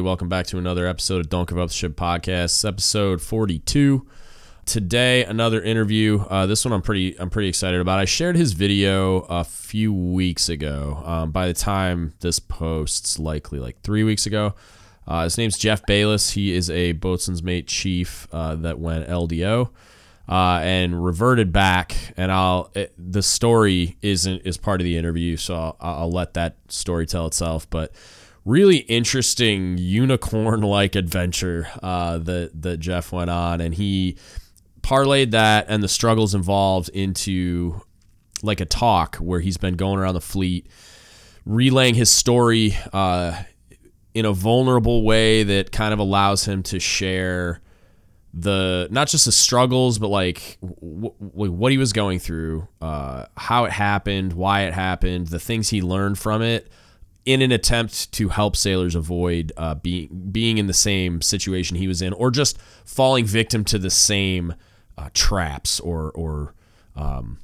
Welcome back to another episode of Don't Give Up the Ship podcast, episode 42. Today, another interview. Uh, this one I'm pretty I'm pretty excited about. I shared his video a few weeks ago. Um, by the time this posts, likely like three weeks ago. Uh, his name's Jeff Bayless. He is a boatswain's mate chief uh, that went LDO uh, and reverted back. And I'll it, the story isn't is part of the interview, so I'll, I'll let that story tell itself. But really interesting unicorn like adventure uh, that that Jeff went on, and he parlayed that and the struggles involved into like a talk where he's been going around the fleet, relaying his story uh, in a vulnerable way that kind of allows him to share the not just the struggles but like w- w- what he was going through uh, how it happened why it happened the things he learned from it in an attempt to help sailors avoid uh, being being in the same situation he was in or just falling victim to the same uh, traps or or um,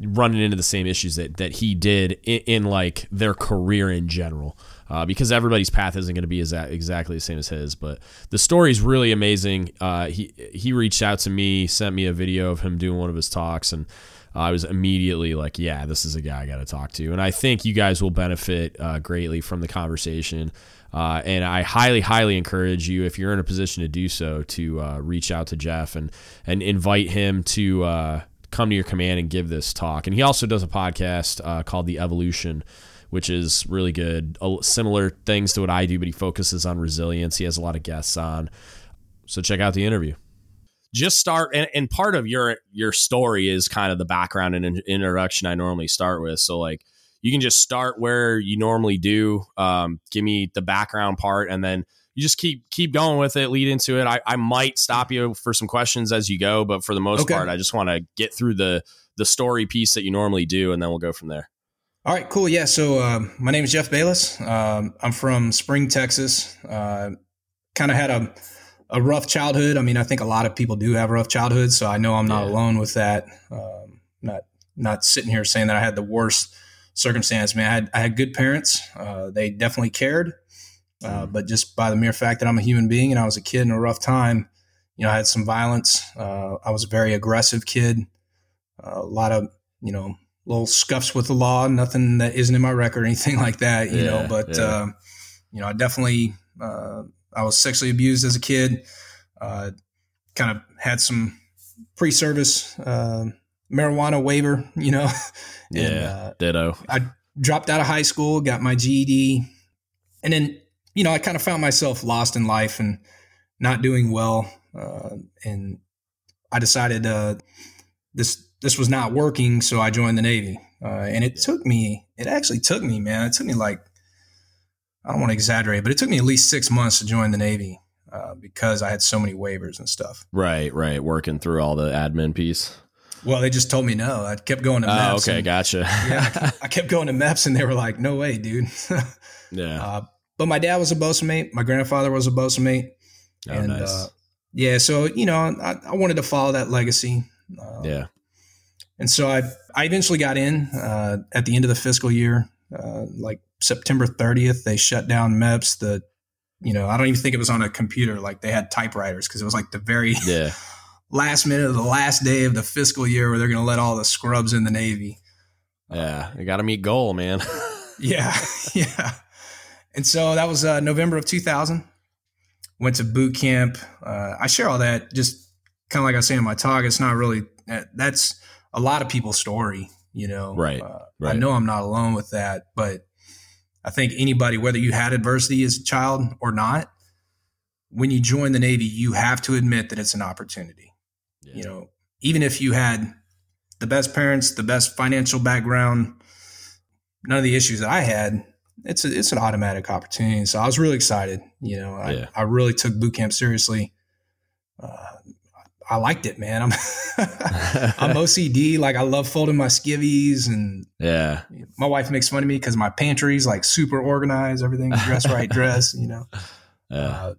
running into the same issues that, that he did in, in like their career in general uh, because everybody's path isn't going to be as, exactly the same as his. But the story is really amazing. Uh, he he reached out to me, sent me a video of him doing one of his talks, and I was immediately like, "Yeah, this is a guy I got to talk to." And I think you guys will benefit uh, greatly from the conversation. Uh, and I highly, highly encourage you, if you're in a position to do so, to uh, reach out to Jeff and and invite him to uh, come to your command and give this talk. And he also does a podcast called The Evolution which is really good. Similar things to what I do, but he focuses on resilience. He has a lot of guests on. So check out the interview. Just start, and, and part of your your story is kind of the background and introduction I normally start with. So like you can just start where you normally do. Um, give me the background part, and then you just keep keep going with it. Lead into it. I, I might stop you for some questions as you go, but for the most okay. part, I just want to get through the the story piece that you normally do, and then we'll go from there. All right, cool. Yeah. So uh, my name is Jeff Bayless. Um, I'm from Spring, Texas. Uh, kind of had a, a rough childhood. I mean, I think a lot of people do have rough childhoods, so I know I'm not yeah. alone with that. Um, not not sitting here saying that I had the worst circumstance. Man, I had I had good parents. Uh, they definitely cared, uh, mm. but just by the mere fact that I'm a human being and I was a kid in a rough time, you know, I had some violence. Uh, I was a very aggressive kid. Uh, a lot of you know little scuffs with the law, nothing that isn't in my record or anything like that, you yeah, know. But yeah. uh, you know, I definitely uh, I was sexually abused as a kid. Uh, kind of had some pre-service uh, marijuana waiver, you know. and, yeah, uh, ditto. I dropped out of high school, got my GED, and then you know I kind of found myself lost in life and not doing well, uh, and I decided this this was not working, so I joined the Navy. Uh, and it took me, it actually took me, man. It took me like, I don't want to exaggerate, but it took me at least six months to join the Navy uh, because I had so many waivers and stuff. Right, right. Working through all the admin piece. Well, they just told me no. I kept going to MEPS. Oh, okay, and, gotcha. yeah, I kept going to MEPS, and they were like, "No way, dude." yeah. Uh, but my dad was a bosun mate. My grandfather was a bosun mate. Oh, and nice. uh, yeah, so you know, I, I, wanted to follow that legacy. Uh, yeah. And so I, I eventually got in uh, at the end of the fiscal year, uh, like September 30th. They shut down MEPS. The, you know, I don't even think it was on a computer. Like they had typewriters because it was like the very yeah. last minute of the last day of the fiscal year where they're going to let all the scrubs in the Navy. Yeah, you got to meet goal, man. yeah, yeah. And so that was uh, November of 2000. Went to boot camp. Uh, I share all that just kind of like I say in my talk. It's not really that's a lot of people's story, you know. Right, uh, right. I know I'm not alone with that, but I think anybody, whether you had adversity as a child or not, when you join the Navy, you have to admit that it's an opportunity. Yeah. You know, even if you had the best parents, the best financial background, none of the issues that I had, it's a, it's an automatic opportunity. So I was really excited. You know, I, yeah. I really took boot camp seriously. Uh, I liked it, man. I'm I'm OCD. Like I love folding my skivvies, and yeah, my wife makes fun of me because my pantry's like super organized. Everything dress right, dress. You know. Yeah. Uh,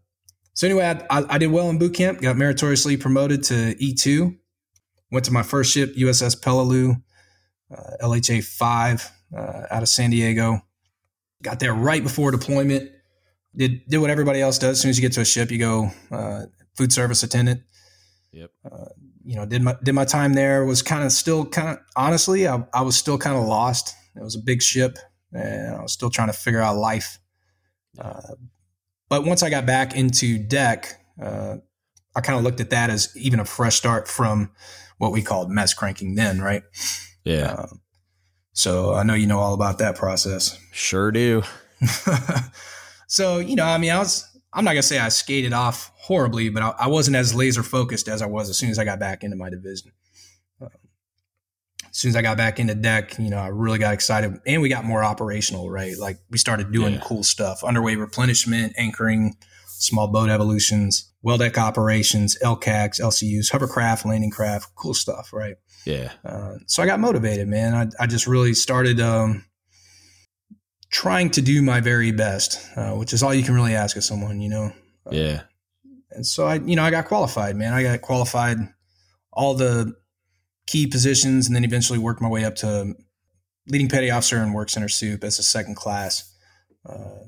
so anyway, I, I, I, did well in boot camp. Got meritoriously promoted to E two. Went to my first ship, USS Peleliu, uh, LHA five, uh, out of San Diego. Got there right before deployment. did did what everybody else does. As soon as you get to a ship, you go uh, food service attendant. Yep. Uh, you know, did my did my time there. Was kind of still kind of honestly, I, I was still kind of lost. It was a big ship, and I was still trying to figure out life. Uh, but once I got back into deck, uh, I kind of looked at that as even a fresh start from what we called mess cranking then, right? Yeah. Uh, so I know you know all about that process. Sure do. so, you know, I mean, I was, I'm not going to say I skated off horribly, but I, I, wasn't as laser focused as I was as soon as I got back into my division. As soon as I got back into deck, you know, I really got excited and we got more operational, right? Like we started doing yeah. cool stuff, underway replenishment, anchoring, small boat evolutions, well deck operations, LCACs, LCUs, hovercraft, landing craft, cool stuff, right? Yeah. Uh, so I got motivated, man. I, I just really started um, trying to do my very best, uh, which is all you can really ask of someone, you know? Yeah. And so I, you know, I got qualified, man. I got qualified all the key positions and then eventually worked my way up to leading petty officer and work center supe as a second class uh,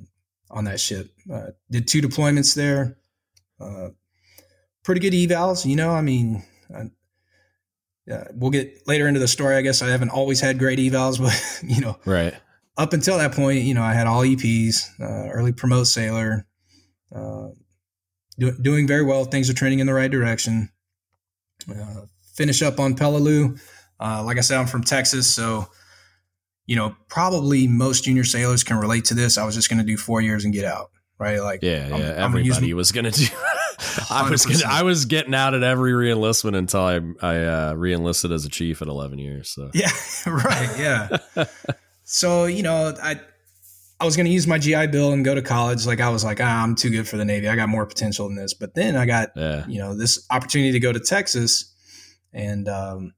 on that ship. Uh, did two deployments there. Uh, pretty good evals, you know. I mean, uh, we'll get later into the story. I guess I haven't always had great evals, but you know, right up until that point, you know, I had all EPs, uh, early promote sailor, uh, do, doing very well. Things are trending in the right direction. Uh, finish up on Peleliu. Uh, like I said, I'm from Texas, so you know, probably most junior sailors can relate to this. I was just going to do four years and get out, right? Like, yeah, I'm, yeah, everybody was going to do. I was gonna, I was getting out at every reenlistment until I I uh, reenlisted as a chief at 11 years. So yeah, right, yeah. so you know, I I was going to use my GI Bill and go to college. Like I was like, ah, I'm too good for the Navy. I got more potential than this. But then I got yeah. you know this opportunity to go to Texas and um,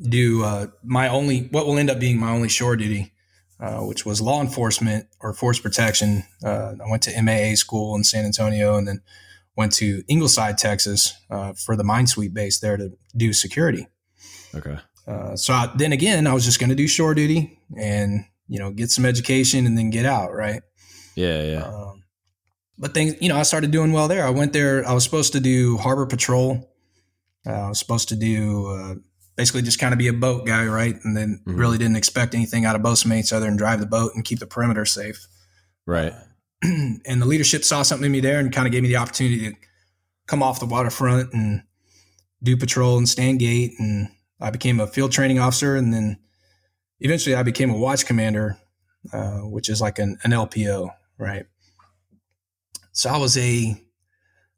do uh, my only what will end up being my only shore duty. Uh, which was law enforcement or force protection. Uh, I went to MAA school in San Antonio and then went to Ingleside, Texas uh, for the mine sweep base there to do security. Okay. Uh, so I, then again, I was just going to do shore duty and, you know, get some education and then get out. Right. Yeah. Yeah. Um, but things, you know, I started doing well there. I went there. I was supposed to do harbor patrol. Uh, I was supposed to do basically just kind of be a boat guy, right? And then mm-hmm. really didn't expect anything out of boatmates other than drive the boat and keep the perimeter safe. Right. Uh, and the leadership saw something in me there and kind of gave me the opportunity to come off the waterfront and do patrol and stand gate. And I became a field training officer. And then eventually I became a watch commander, uh, which is like an, an LPO, right? So I was a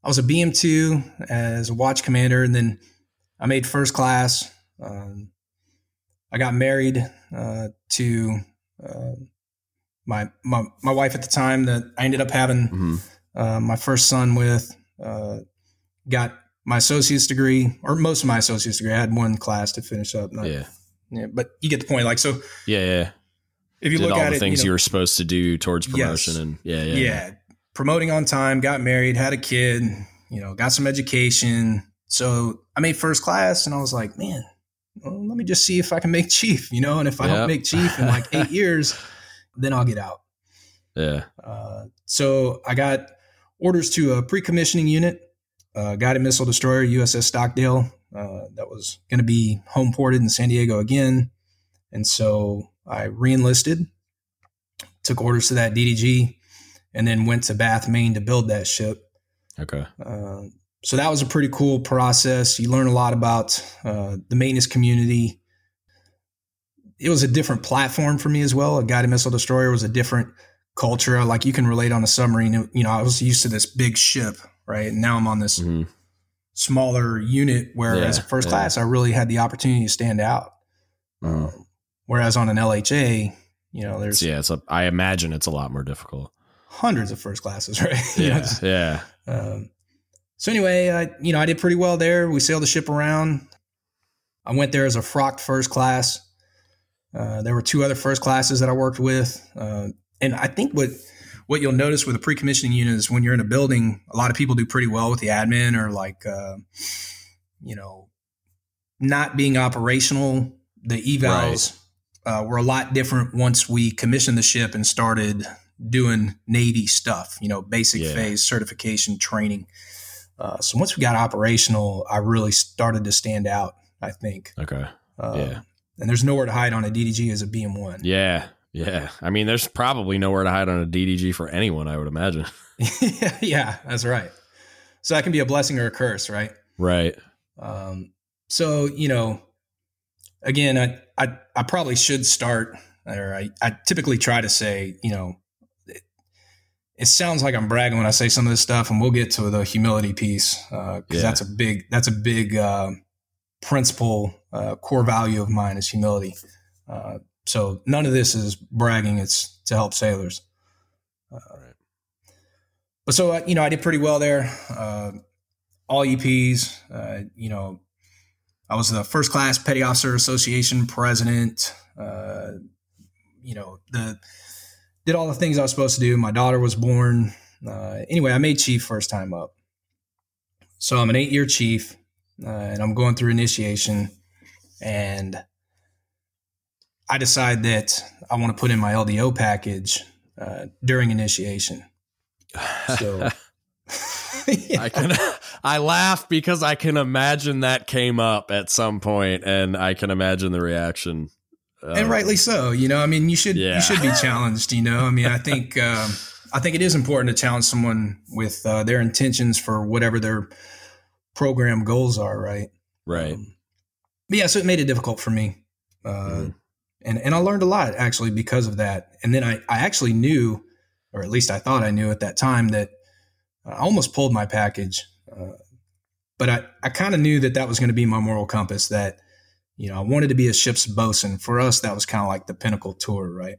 I was a BM2 as a watch commander, and then I made first class um, I got married uh, to uh, my, my my wife at the time that I ended up having mm-hmm. uh, my first son with. Uh, got my associate's degree, or most of my associate's degree. I had one class to finish up. Not, yeah. yeah, but you get the point. Like so. Yeah, yeah. If you Did look all at the it, things you, know, you, were supposed to do towards promotion, yes. and yeah, yeah, yeah, promoting on time, got married, had a kid, you know, got some education. So I made first class, and I was like, man, well, let me just see if I can make chief, you know, and if I yep. don't make chief in like eight years, then I'll get out. Yeah. Uh, so I got orders to a pre-commissioning unit, uh, guided missile destroyer USS Stockdale, uh, that was going to be home ported in San Diego again, and so I reenlisted, took orders to that DDG, and then went to Bath, Maine to build that ship. Okay. Uh, so that was a pretty cool process. You learn a lot about uh, the maintenance community. It was a different platform for me as well. A guided missile destroyer was a different culture. Like you can relate on a submarine. You know, I was used to this big ship, right? And now I'm on this mm-hmm. smaller unit where, yeah, as a first yeah. class, I really had the opportunity to stand out. Mm. Um, whereas on an LHA, you know, there's yeah, it's a. I imagine it's a lot more difficult. Hundreds of first classes, right? Yeah, yeah. Um, so anyway, I you know I did pretty well there. We sailed the ship around. I went there as a frocked first class. Uh, there were two other first classes that I worked with, uh, and I think what what you'll notice with a pre-commissioning unit is when you're in a building, a lot of people do pretty well with the admin or like uh, you know not being operational. The evals right. Uh, were a lot different once we commissioned the ship and started doing Navy stuff, you know, basic Yeah. phase certification training. Uh, so once we got operational, I really started to stand out. I think. Okay. Uh, Yeah. And there's nowhere to hide on a DDG as a BM1. Yeah. Yeah. I mean, there's probably nowhere to hide on a DDG for anyone, I would imagine. yeah, that's right. So that can be a blessing or a curse, right? Right. Um, so you know, again, I, I I probably should start, or I, I typically try to say, you know, it, it sounds like I'm bragging when I say some of this stuff, and we'll get to the humility piece because Yeah. that's a big that's a big uh, principle, uh, core value of mine is humility. So none of this is bragging; it's to help sailors. Uh, Right. But so uh, you know, I did pretty well there. Uh, all EPs. Uh, you know, I was the first class Petty Officer Association president. Uh, you know, the did all the things I was supposed to do. My daughter was born. Uh, anyway, I made chief first time up. So I'm an eight year chief, uh, and I'm going through initiation, and I decide that I want to put in my LDO package uh, during initiation. So. I can I laugh because I can imagine that came up at some point and I can imagine the reaction. and Um, rightly so. You know, I mean, you should Yeah. you should be challenged. You know, I mean, I think um, I think it is important to challenge someone with uh, their intentions for whatever their program goals are. Right. Right. Um, but yeah, so it made it difficult for me, uh, Mhm. And and I learned a lot actually because of that. And then I I actually knew, or at least I thought I knew at that time that I almost pulled my package, uh, but I I kind of knew that that was going to be my moral compass. That you know I wanted to be a ship's bosun. For us, that was kind of like the pinnacle tour, right?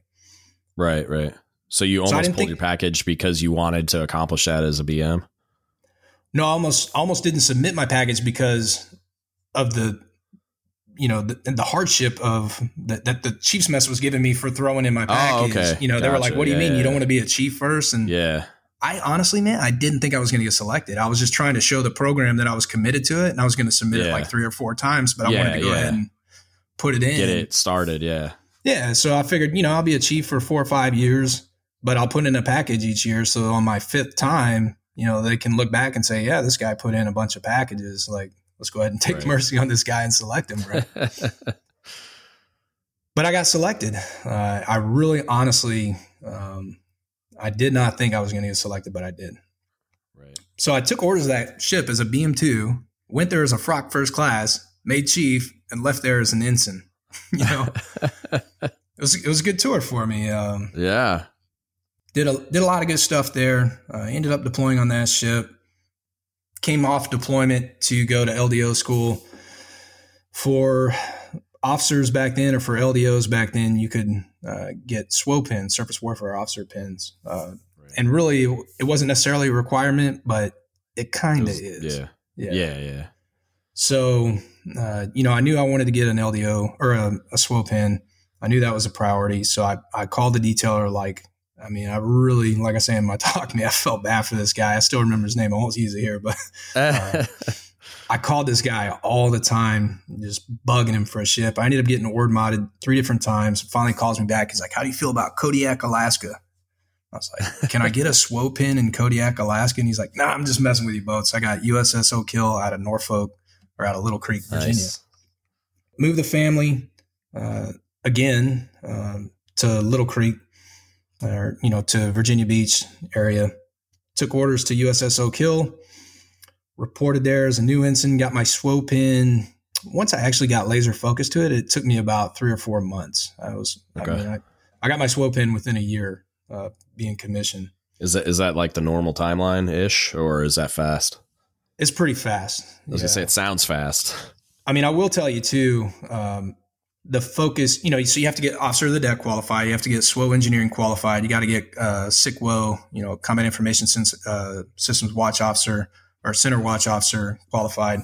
Right, right. So you almost didn't pulled think- your package because you wanted to accomplish that as a BM. No, I almost almost didn't submit my package because of the you know the, the hardship of that that the chief's mess was giving me for throwing in my package. Oh, okay. You know, they were like, "What do you Yeah, mean you don't want to be a chief first? And Yeah. I honestly, man, I didn't think I was going to get selected. I was just trying to show the program that I was committed to it, and I was going to submit it like three or four times, but I wanted to go yeah. ahead and put it in. Get it started. Yeah. Yeah, so I figured, you know, I'll be a chief for four or five years, but I'll put in a package each year. So on my fifth time, you know, they can look back and say, yeah, this guy put in a bunch of packages. Like, let's go ahead and take Right. mercy on this guy and select him. Right. but I got selected. Uh, I really, honestly, um, I did not think I was going to get selected, but I did. right. So I took orders of that ship as a BM2, went there as a frock first class, made chief, and left there as an ensign. you know, it was it was a good tour for me. Um, yeah. did a did a lot of good stuff there. Uh, ended up deploying on that ship. Came off deployment to go to LDO school. For officers back then, or for LDOs back then, you could uh, get SWO pins, surface warfare officer pins, uh, Right. and really it wasn't necessarily a requirement, but it kind of is. yeah. Yeah. Yeah. So, uh, you know, I knew I wanted to get an LDO or a, a SWO pin. I knew that was a priority. So I, I called the detailer. Like, I mean, I really, like I say in my talk, man, I felt bad for this guy. I still remember his name. I won't use it here, but Uh, I called this guy all the time, just bugging him for a ship. I ended up getting word modded three different times. Finally calls me back. He's like, How do you feel about Kodiak, Alaska? I was like, Can I get a SWO pin in Kodiak, Alaska? And he's like, Nah, I'm just messing with you boats. I got USS Oak Hill out of Norfolk or out of Little Creek, Virginia. nice. Moved the family uh, again um, to Little Creek, or you know, to Virginia Beach area. Took orders to USS Oak Hill. Reported there as a new ensign. Got my SWO pin. Once I actually got laser focused to it, it took me about three or four months. I was, Okay. I, mean, I, I got my SWO pin within a year uh, being commissioned. Is that is that like the normal timeline ish, or is that fast? It's pretty fast. I was gonna say it sounds fast. I mean, I will tell you too. Um, the focus, you know, so you have to get officer of the deck qualified. You have to get SWO engineering qualified. You got to get uh, CICWO, you know, combat information uh, systems watch officer or center watch officer qualified.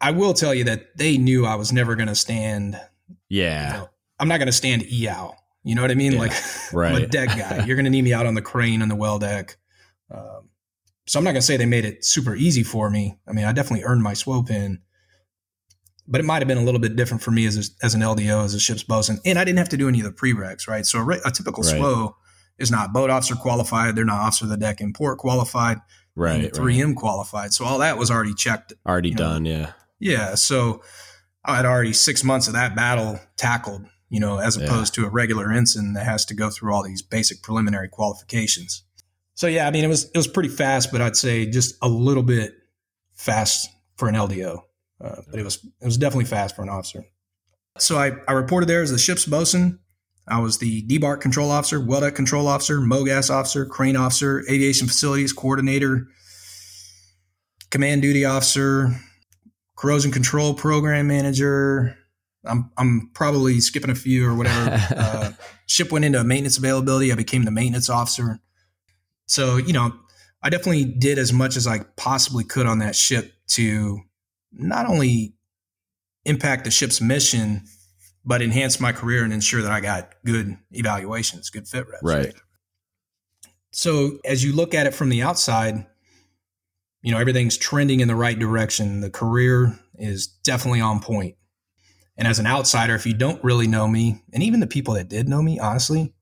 I will tell you that they knew I was never going to stand. You Yeah. know, I'm not going to stand EOW. You know what I mean? Yeah, like I'm a Right. deck guy. You're going to need me out on the crane on the well deck. Um, so I'm not going to say they made it super easy for me. I mean, I definitely earned my SWO pin, but it might have been a little bit different for me as a, as an LDO, as a ship's bosun, and I didn't have to do any of the prereqs, right? So a, a typical Right. SWO is not boat officer qualified. They're not officer of the deck and import qualified. Right. Three M qualified. So all that was already checked. Already done. Know. Yeah. Yeah. So I had already six months of that battle tackled. You know, as opposed yeah. to a regular ensign that has to go through all these basic preliminary qualifications. So yeah, I mean, it was it was pretty fast, but I'd say just a little bit fast for an LDO. Uh, but it was it was definitely fast for an officer. So I, I reported there as the ship's bosun. I was the debark control officer, well deck control officer, MOGAS officer, crane officer, aviation facilities coordinator, command duty officer, corrosion control program manager. I'm I'm probably skipping a few or whatever. uh, ship went into maintenance availability. I became the maintenance officer. So you know, I definitely did as much as I possibly could on that ship to not only impact the ship's mission, but enhance my career and ensure that I got good evaluations, good fit reps. Right. So as you look at it from the outside, you know, everything's trending in the right direction. The career is definitely on point. And as an outsider, if you don't really know me, and even the people that did know me, honestly,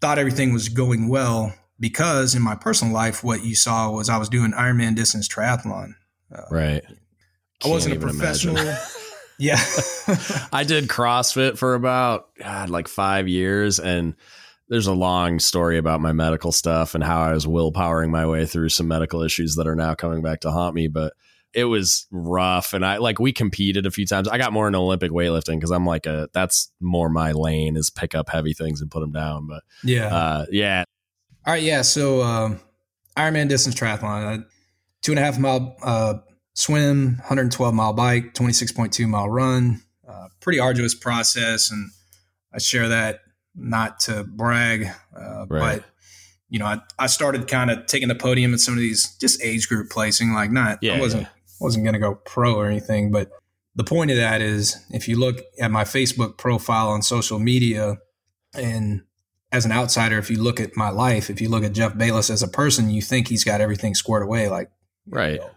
thought everything was going well because in my personal life, what you saw was I was doing Ironman distance triathlon. Uh, right. I wasn't a professional. yeah. I did CrossFit for about God, like five years. And there's a long story about my medical stuff and how I was willpowering my way through some medical issues that are now coming back to haunt me. But it was rough. And I like, we competed a few times. I got more into Olympic weightlifting because I'm like, a, that's more my lane is pick up heavy things and put them down. But yeah. Uh, yeah. All right. Yeah. So, um, Ironman distance triathlon, uh, two and a half mile, uh, swim, 112 mile bike, 26.2 mile run. Uh, pretty arduous process, and I share that not to brag, uh, right. but you know, I, I started kind of taking the podium at some of these just age group placing. Like, not yeah, I wasn't yeah. wasn't going to go pro or anything, but the point of that is, if you look at my Facebook profile on social media, and as an outsider, if you look at my life, if you look at Jeff Bayless as a person, you think he's got everything squared away. Like, right. Know,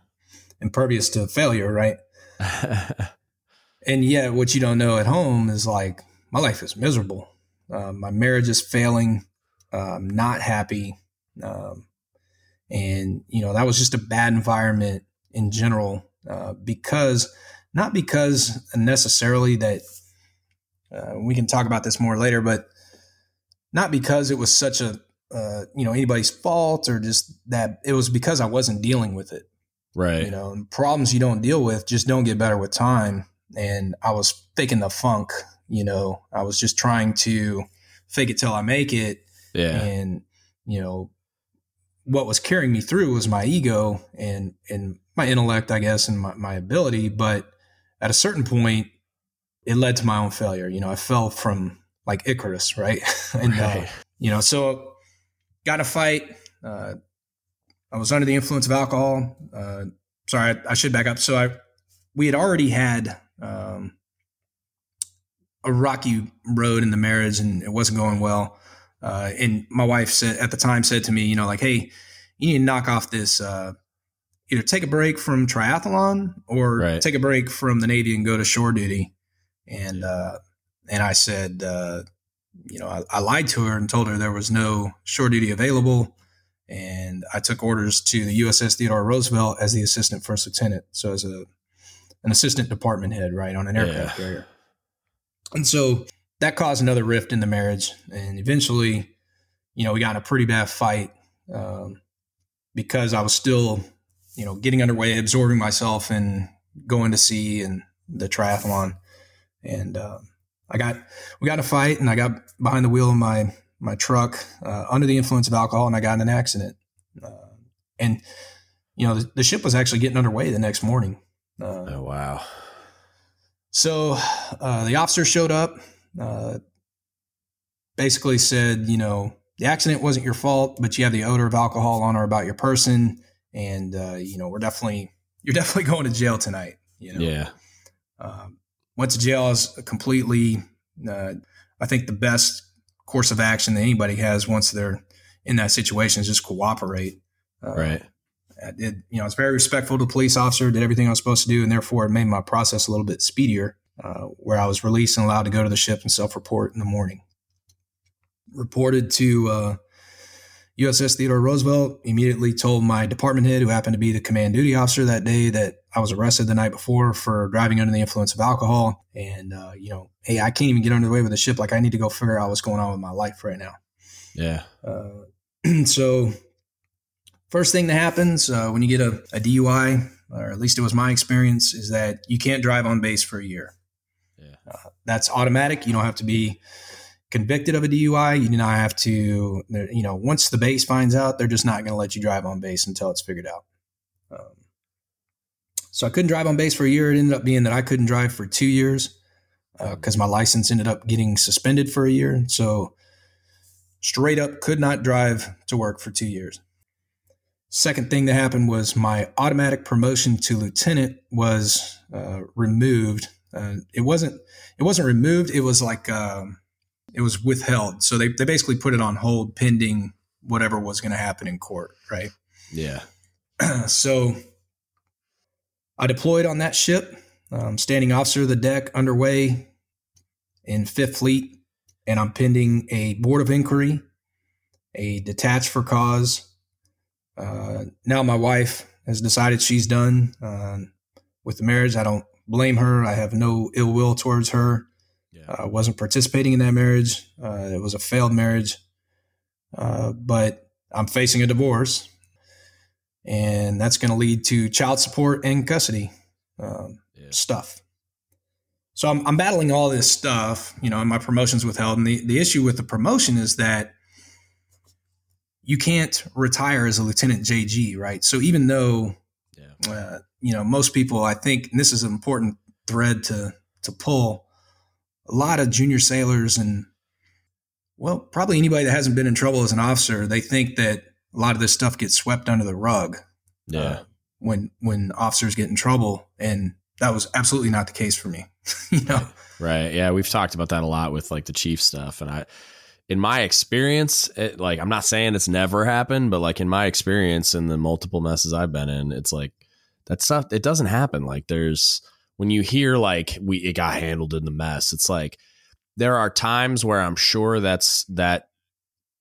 impervious to failure, right? and yet, what you don't know at home is like my life is miserable. Uh, my marriage is failing. Uh, I'm not happy, um, and you know that was just a bad environment in general. Uh, because not because necessarily that uh, we can talk about this more later, but not because it was such a uh, you know anybody's fault or just that it was because I wasn't dealing with it. Right. You know, problems you don't deal with just don't get better with time. And I was faking the funk, you know, I was just trying to fake it till I make it. Yeah. And, you know, what was carrying me through was my ego and, and my intellect, I guess, and my, my ability. But at a certain point, it led to my own failure. You know, I fell from like Icarus, right? and, uh, right. Uh, you know, so got a fight, uh, I was under the influence of alcohol. Uh, sorry, I, I, should back up. So I, we had already had um, a rocky road in the marriage, and it wasn't going well. Uh, and my wife said at the time said to me, you know, like, hey, you need to knock off this. Uh, either take a break from triathlon or right. take a break from the Navy and go to shore duty. And uh, and I said, uh, you know, I, I lied to her and told her there was no shore duty available and I took orders to the USS Theodore Roosevelt as the assistant first lieutenant. So as a an assistant department head, right, on an aircraft yeah. carrier. And so that caused another rift in the marriage, and eventually, you know, we got in a pretty bad fight um, because I was still, you know, getting underway, absorbing myself, and going to sea and the triathlon, and um, I got we got in a fight, and I got behind the wheel of my my truck uh, under the influence of alcohol and I got in an accident. Uh, and, you know, the, the, ship was actually getting underway the next morning. Uh, oh, wow. So uh, the officer showed up, uh, basically said, you know, the accident wasn't your fault, but you have the odor of alcohol on or about your person. And, uh, you know, we're definitely, you're definitely going to jail tonight. You know? Yeah. Um, went to jail as completely, I think the best course of action that anybody has once they're in that situation is just cooperate. Uh, right. I did, you know, I was very respectful to the police officer, did everything I was supposed to do, and therefore it made my process a little bit speedier, uh, where I was released and allowed to go to the ship and self report in the morning. Reported to uh, USS Theodore Roosevelt immediately told my department head, who happened to be the command duty officer that day, that I was arrested the night before for driving under the influence of alcohol. And, uh, you know, hey, I can't even get under the way with the ship. Like, I need to go figure out what's going on with my life right now. Yeah. Uh, so, first thing that happens uh, when you get a, a DUI, or at least it was my experience, is that you can't drive on base for a year. Yeah. Uh, that's automatic. You don't have to be convicted of a DUI, you do not have to, you know, once the base finds out, they're just not going to let you drive on base until it's figured out. Um, so I couldn't drive on base for a year. It ended up being that I couldn't drive for two years because uh, my license ended up getting suspended for a year. So straight up could not drive to work for two years. Second thing that happened was my automatic promotion to lieutenant was uh, removed. Uh, it wasn't. It wasn't removed. It was like um, it was withheld. So they, they basically put it on hold pending whatever was going to happen in court, right? Yeah. so I deployed on that ship, um, standing officer of the deck underway in Fifth Fleet, and I'm pending a board of inquiry, a detached for cause. Uh, now my wife has decided she's done uh, with the marriage. I don't blame her. I have no ill will towards her. I uh, wasn't participating in that marriage. Uh, it was a failed marriage. Uh, but I'm facing a divorce, and that's going to lead to child support and custody um, yeah. stuff. So I'm, I'm, battling all this stuff, you know, and my promotion's withheld. And the, the issue with the promotion is that you can't retire as a lieutenant JG, right? So even though, yeah. uh, you know, most people, I think, and this is an important thread to to pull a lot of junior sailors and well, probably anybody that hasn't been in trouble as an officer, they think that a lot of this stuff gets swept under the rug. Yeah. Uh, when when officers get in trouble, and that was absolutely not the case for me. you know. Right. right. Yeah, we've talked about that a lot with like the chief stuff, and I, in my experience, it, like I'm not saying it's never happened, but like in my experience and the multiple messes I've been in, it's like that stuff. It doesn't happen. Like there's when you hear like we it got handled in the mess, it's like there are times where I'm sure that's that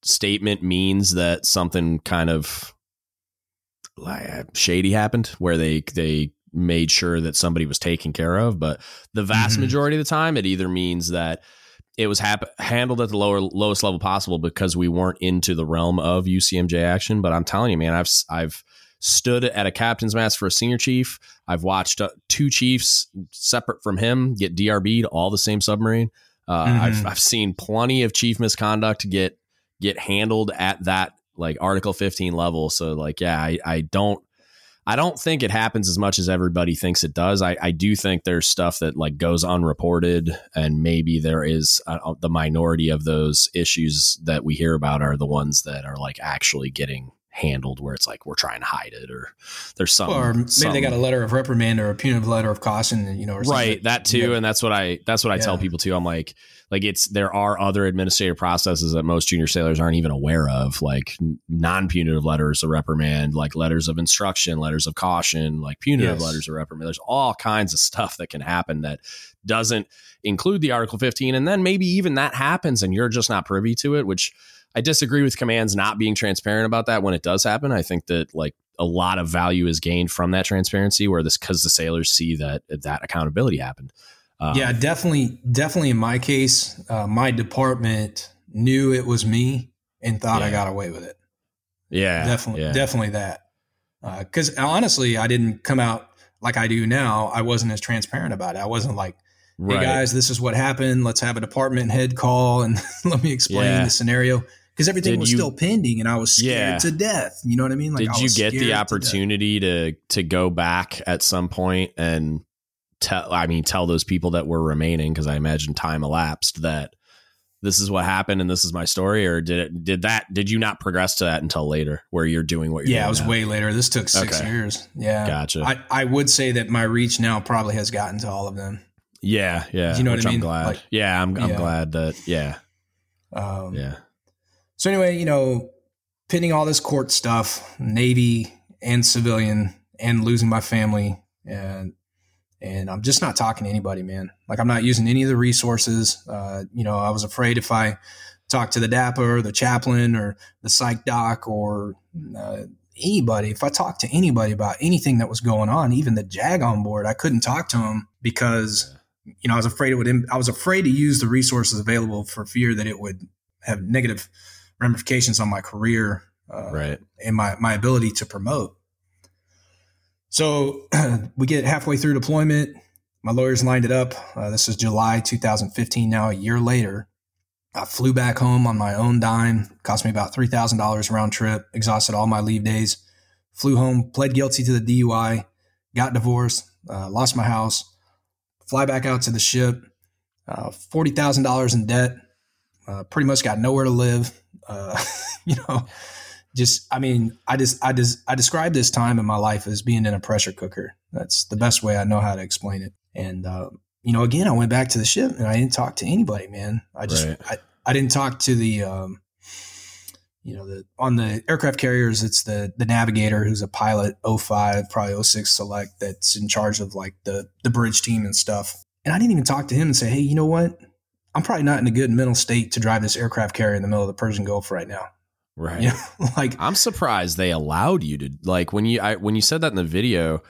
statement means that something kind of shady happened where they they made sure that somebody was taken care of but the vast mm-hmm. majority of the time it either means that it was hap- handled at the lower lowest level possible because we weren't into the realm of UCMJ action but I'm telling you man I've I've stood at a captain's mast for a senior chief. I've watched uh, two chiefs separate from him get DRB'd all the same submarine. Uh, mm-hmm. I've, I've seen plenty of chief misconduct get get handled at that like Article 15 level. So like, yeah, I, I don't I don't think it happens as much as everybody thinks it does. I, I do think there's stuff that like goes unreported, and maybe there is uh, the minority of those issues that we hear about are the ones that are like actually getting handled where it's like we're trying to hide it or there's some or maybe some, they got a letter of reprimand or a punitive letter of caution you know right that too yeah. and that's what i that's what i yeah. tell people too i'm like like it's there are other administrative processes that most junior sailors aren't even aware of like non-punitive letters of reprimand like letters of instruction letters of caution like punitive yes. letters of reprimand there's all kinds of stuff that can happen that doesn't include the article 15 and then maybe even that happens and you're just not privy to it which I disagree with commands not being transparent about that when it does happen. I think that like a lot of value is gained from that transparency where this because the sailors see that that accountability happened. Um, yeah, definitely, definitely. In my case, uh, my department knew it was me and thought yeah. I got away with it. Yeah, definitely, yeah. definitely that. Because uh, honestly, I didn't come out like I do now. I wasn't as transparent about it. I wasn't like, "Hey right. guys, this is what happened. Let's have a department head call and let me explain yeah. the scenario." because everything did was you, still pending and I was scared to death. You know what I mean? Like, did you get the opportunity to, to, to go back at some point and tell? I mean, tell those people that were remaining because I imagine time elapsed that this is what happened and this is my story, or did it? Did that? Did you not progress to that until later, where you're doing what you're? Doing? Yeah, it was now? way later. This took six okay. years. Yeah, gotcha. I, I would say that my reach now probably has gotten to all of them. Yeah, yeah. You know what I mean? I'm glad. Like, yeah, I'm, I'm yeah. glad that. Yeah. Um, yeah. So anyway, you know, pinning all this court stuff, Navy and civilian, and losing my family, and and I'm just not talking to anybody, man. Like I'm not using any of the resources. Uh, you know, I was afraid if I talk to the DAPA, the chaplain, or the psych doc, or uh, anybody, if I talked to anybody about anything that was going on, even the JAG on board, I couldn't talk to him because you know I was afraid it would. I was afraid to use the resources available for fear that it would have negative ramifications on my career, uh, right, and my my ability to promote. So we get halfway through deployment. My lawyers lined it up. Uh, this is July 2015. Now a year later, I flew back home on my own dime. Cost me about three thousand dollars round trip. Exhausted all my leave days. Flew home, pled guilty to the DUI, got divorced, uh, lost my house. Fly back out to the ship. Uh, Forty thousand dollars in debt. Uh, pretty much got nowhere to live. Uh, you know, just I mean, I just I just I describe this time in my life as being in a pressure cooker. That's the best way I know how to explain it. And uh, you know, again, I went back to the ship and I didn't talk to anybody, man. I just, right. I, I didn't talk to the, um, you know, the, on the aircraft carriers, it's the, the navigator who's a pilot 05, probably 06 select that's in charge of like the, the bridge team and stuff. And I didn't even talk to him and say, Hey, you know what? I'm probably not in a good mental state to drive this aircraft carrier in the middle of the Persian Gulf right now. Right. You know, like I'm surprised they allowed you to like when you I when you said that in the video,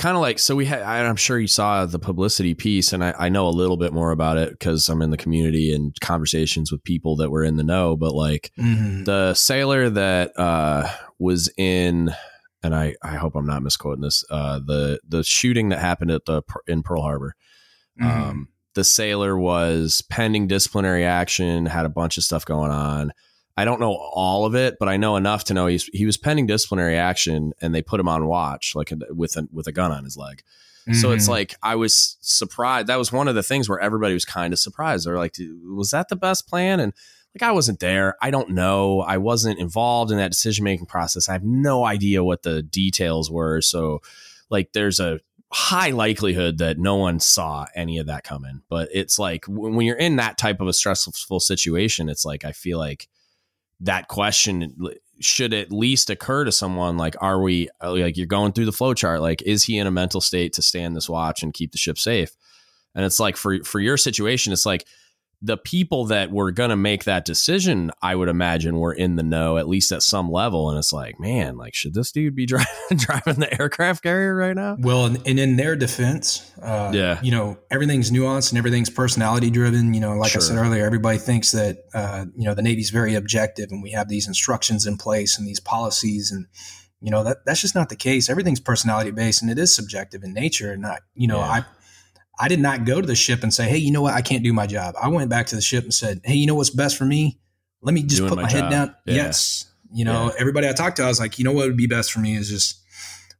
kind of like so we had i'm sure you saw the publicity piece and i, I know a little bit more about it because i'm in the community and conversations with people that were in the know but like mm-hmm. the sailor that uh, was in and i i hope i'm not misquoting this uh, the the shooting that happened at the in pearl harbor mm-hmm. um, the sailor was pending disciplinary action had a bunch of stuff going on I don't know all of it, but I know enough to know he's he was pending disciplinary action, and they put him on watch, like with a, with a gun on his leg. Mm-hmm. So it's mm-hmm. like I was surprised. That was one of the things where everybody was kind of surprised. They're like, "Was that the best plan?" And like I wasn't there. I don't know. I wasn't involved in that decision making process. I have no idea what the details were. So like, there's a high likelihood that no one saw any of that coming. But it's like when you're in that type of a stressful situation, it's like I feel like that question should at least occur to someone like are we uh, like you're going through the flow chart like is he in a mental state to stand this watch and keep the ship safe? And it's like for for your situation it's like the people that were going to make that decision, I would imagine, were in the know at least at some level. And it's like, man, like, should this dude be driving, driving the aircraft carrier right now? Well, and, and in their defense, uh, yeah, you know, everything's nuanced and everything's personality driven. You know, like sure. I said earlier, everybody thinks that uh, you know the Navy's very objective, and we have these instructions in place and these policies, and you know that that's just not the case. Everything's personality based, and it is subjective in nature. And not, you know, yeah. I I did not go to the ship and say, hey, you know what? I can't do my job. I went back to the ship and said, hey, you know what's best for me? Let me just Doing put my, my head down. Yeah. Yes. You know, yeah. everybody I talked to, I was like, you know what would be best for me is just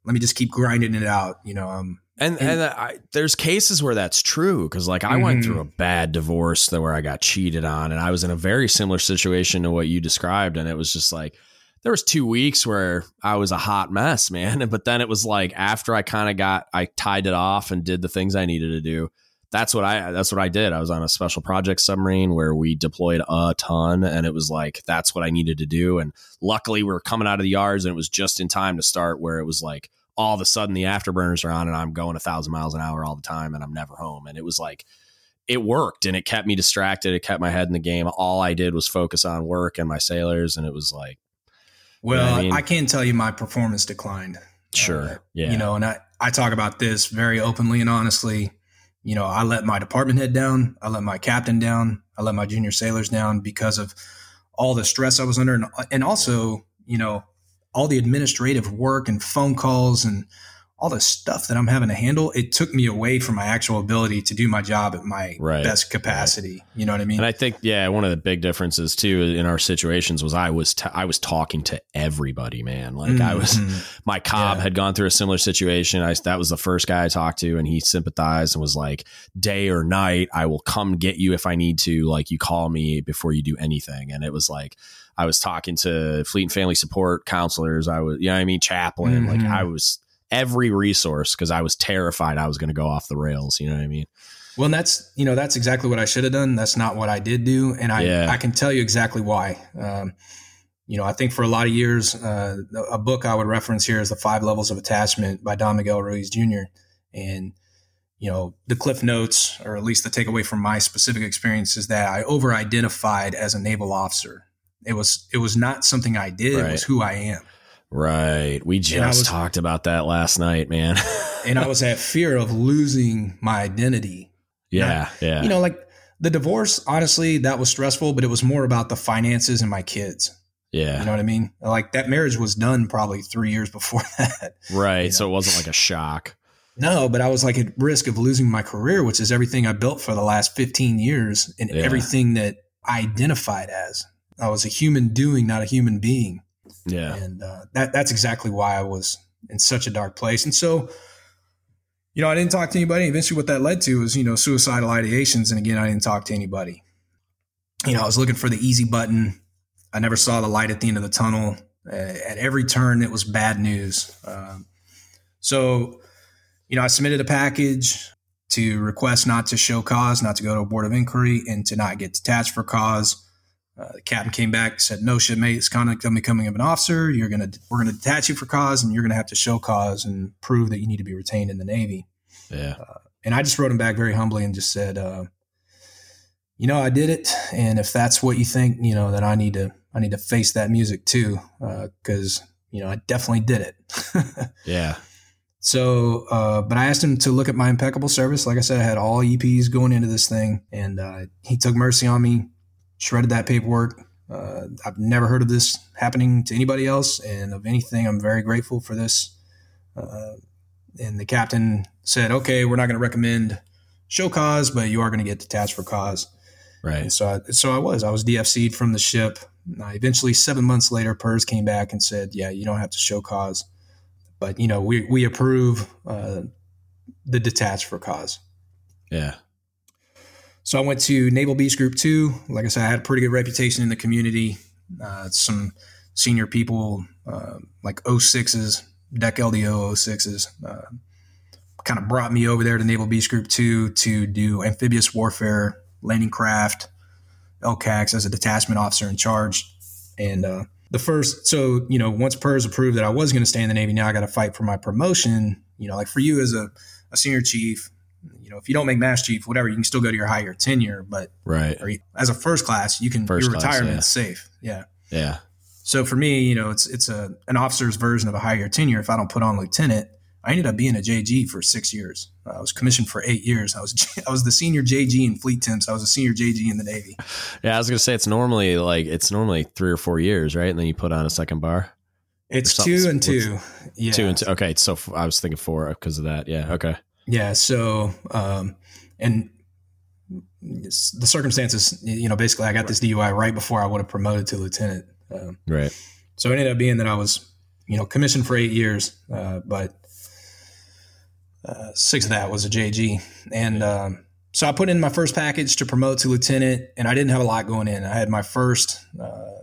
let me just keep grinding it out. You know, um, and and, and I, there's cases where that's true because like I mm-hmm. went through a bad divorce where I got cheated on, and I was in a very similar situation to what you described, and it was just like there was two weeks where I was a hot mess, man. But then it was like after I kind of got, I tied it off and did the things I needed to do. That's what I, that's what I did. I was on a special project submarine where we deployed a ton and it was like, that's what I needed to do. And luckily we are coming out of the yards and it was just in time to start where it was like, all of a sudden the afterburners are on and I'm going a thousand miles an hour all the time and I'm never home. And it was like, it worked and it kept me distracted. It kept my head in the game. All I did was focus on work and my sailors. And it was like, well, you know I, mean? I, can tell you my performance declined. Sure. Uh, yeah. You know, and I, I talk about this very openly and honestly. You know, I let my department head down. I let my captain down. I let my junior sailors down because of all the stress I was under. And, and also, you know, all the administrative work and phone calls and all the stuff that I'm having to handle, it took me away from my actual ability to do my job at my right. best capacity. Right. You know what I mean? And I think, yeah, one of the big differences too in our situations was I was t- I was talking to everybody, man. Like mm-hmm. I was, mm-hmm. my cob yeah. had gone through a similar situation. I that was the first guy I talked to, and he sympathized and was like, "Day or night, I will come get you if I need to. Like you call me before you do anything." And it was like. I was talking to fleet and family support counselors. I was, you know, I mean, chaplain. Mm-hmm. Like I was every resource because I was terrified I was going to go off the rails. You know what I mean? Well, and that's you know that's exactly what I should have done. That's not what I did do, and I yeah. I can tell you exactly why. Um, you know, I think for a lot of years, uh, a book I would reference here is the Five Levels of Attachment by Don Miguel Ruiz Jr. And you know, the cliff notes, or at least the takeaway from my specific experience is that I over identified as a naval officer. It was, it was not something I did. Right. It was who I am. Right. We just was, talked about that last night, man. and I was at fear of losing my identity. Yeah. yeah. You know, like the divorce, honestly, that was stressful, but it was more about the finances and my kids. Yeah. You know what I mean? Like that marriage was done probably three years before that. Right. You know? So it wasn't like a shock. No, but I was like at risk of losing my career, which is everything I built for the last 15 years and yeah. everything that I identified as. I was a human doing, not a human being. Yeah. And uh, that, that's exactly why I was in such a dark place. And so, you know, I didn't talk to anybody. Eventually, what that led to was, you know, suicidal ideations. And again, I didn't talk to anybody. You know, I was looking for the easy button. I never saw the light at the end of the tunnel. Uh, at every turn, it was bad news. Um, so, you know, I submitted a package to request not to show cause, not to go to a board of inquiry, and to not get detached for cause. Uh, the captain came back, said, "No shit, mate. It's conduct of becoming of an officer. You're gonna, we're gonna detach you for cause, and you're gonna have to show cause and prove that you need to be retained in the Navy." Yeah. Uh, and I just wrote him back very humbly and just said, uh, "You know, I did it, and if that's what you think, you know, then I need to, I need to face that music too, because uh, you know, I definitely did it." yeah. So, uh, but I asked him to look at my impeccable service. Like I said, I had all EPs going into this thing, and uh, he took mercy on me shredded that paperwork. Uh, I've never heard of this happening to anybody else, and of anything, I'm very grateful for this. Uh, and the captain said, "Okay, we're not going to recommend show cause, but you are going to get detached for cause." Right. And so, I, so I was. I was DFC'd from the ship. Uh, eventually, seven months later, PERS came back and said, "Yeah, you don't have to show cause, but you know, we we approve uh, the detached for cause." Yeah. So I went to Naval Beach Group 2. Like I said, I had a pretty good reputation in the community. Uh, some senior people, uh, like 06s, Deck LDO 06s, uh, kind of brought me over there to Naval Beach Group 2 to do amphibious warfare, landing craft, LCACs as a detachment officer in charge. And uh, the first, so, you know, once PERS approved that I was going to stay in the Navy, now I got to fight for my promotion. You know, like for you as a, a senior chief, you know, if you don't make Mass chief, whatever, you can still go to your higher tenure. But right, as a first class, you can first your retirement's yeah. safe. Yeah, yeah. So for me, you know, it's it's a an officer's version of a higher tenure. If I don't put on lieutenant, I ended up being a JG for six years. Uh, I was commissioned for eight years. I was I was the senior JG in fleet temps. I was a senior JG in the Navy. Yeah, I was gonna say it's normally like it's normally three or four years, right? And then you put on a second bar. It's two and two. Yeah, two and two. Okay, so I was thinking four because of that. Yeah. Okay. Yeah. So, um, and the circumstances, you know, basically I got this DUI right before I would have promoted to lieutenant. Um, right. So it ended up being that I was, you know, commissioned for eight years, uh, but uh, six of that was a JG. And um, so I put in my first package to promote to lieutenant, and I didn't have a lot going in. I had my first uh,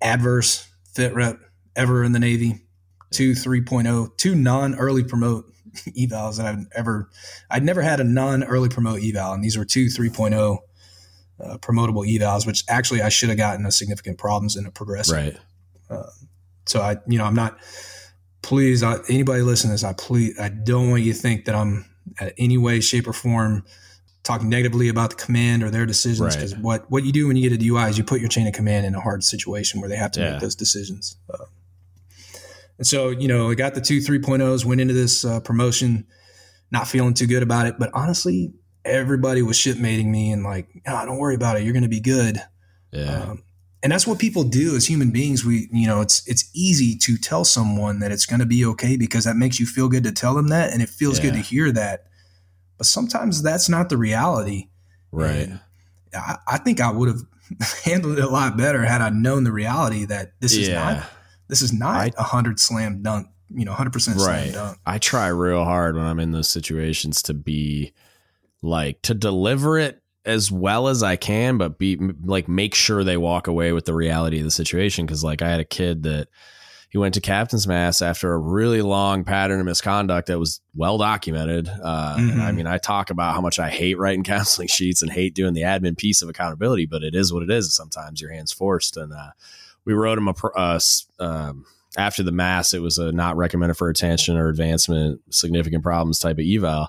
adverse fit rep ever in the Navy, two 3.0, two non early promote evals that I've ever, I'd never had a non early promote eval. And these were two 3.0 uh, promotable evals, which actually I should have gotten a significant problems in a progressive. Right. Uh, so I, you know, I'm not, please, I, anybody listening to this, I please, I don't want you to think that I'm at any way, shape or form talking negatively about the command or their decisions. Because right. what, what you do when you get a DUI is you put your chain of command in a hard situation where they have to yeah. make those decisions. Uh, and so, you know, I got the two 3.0s, went into this uh, promotion, not feeling too good about it. But honestly, everybody was shipmating me and like, oh, don't worry about it. You're going to be good. Yeah. Um, and that's what people do as human beings. We, you know, it's it's easy to tell someone that it's going to be okay because that makes you feel good to tell them that, and it feels yeah. good to hear that. But sometimes that's not the reality. Right. I, I, think I would have handled it a lot better had I known the reality that this is not this is not a hundred slam dunk, you know, hundred percent slam dunk. I try real hard when I'm in those situations to be like to deliver it as well as I can, but be like make sure they walk away with the reality of the situation. Cause like I had a kid that he went to captain's mast after a really long pattern of misconduct that was well documented. Uh, mm-hmm. I mean, I talk about how much I hate writing counseling sheets and hate doing the admin piece of accountability, but it is what it is. Sometimes your hands forced. And, uh, we wrote him a uh, um, after the mast. It was a not recommended for retention or advancement, significant problems type of eval.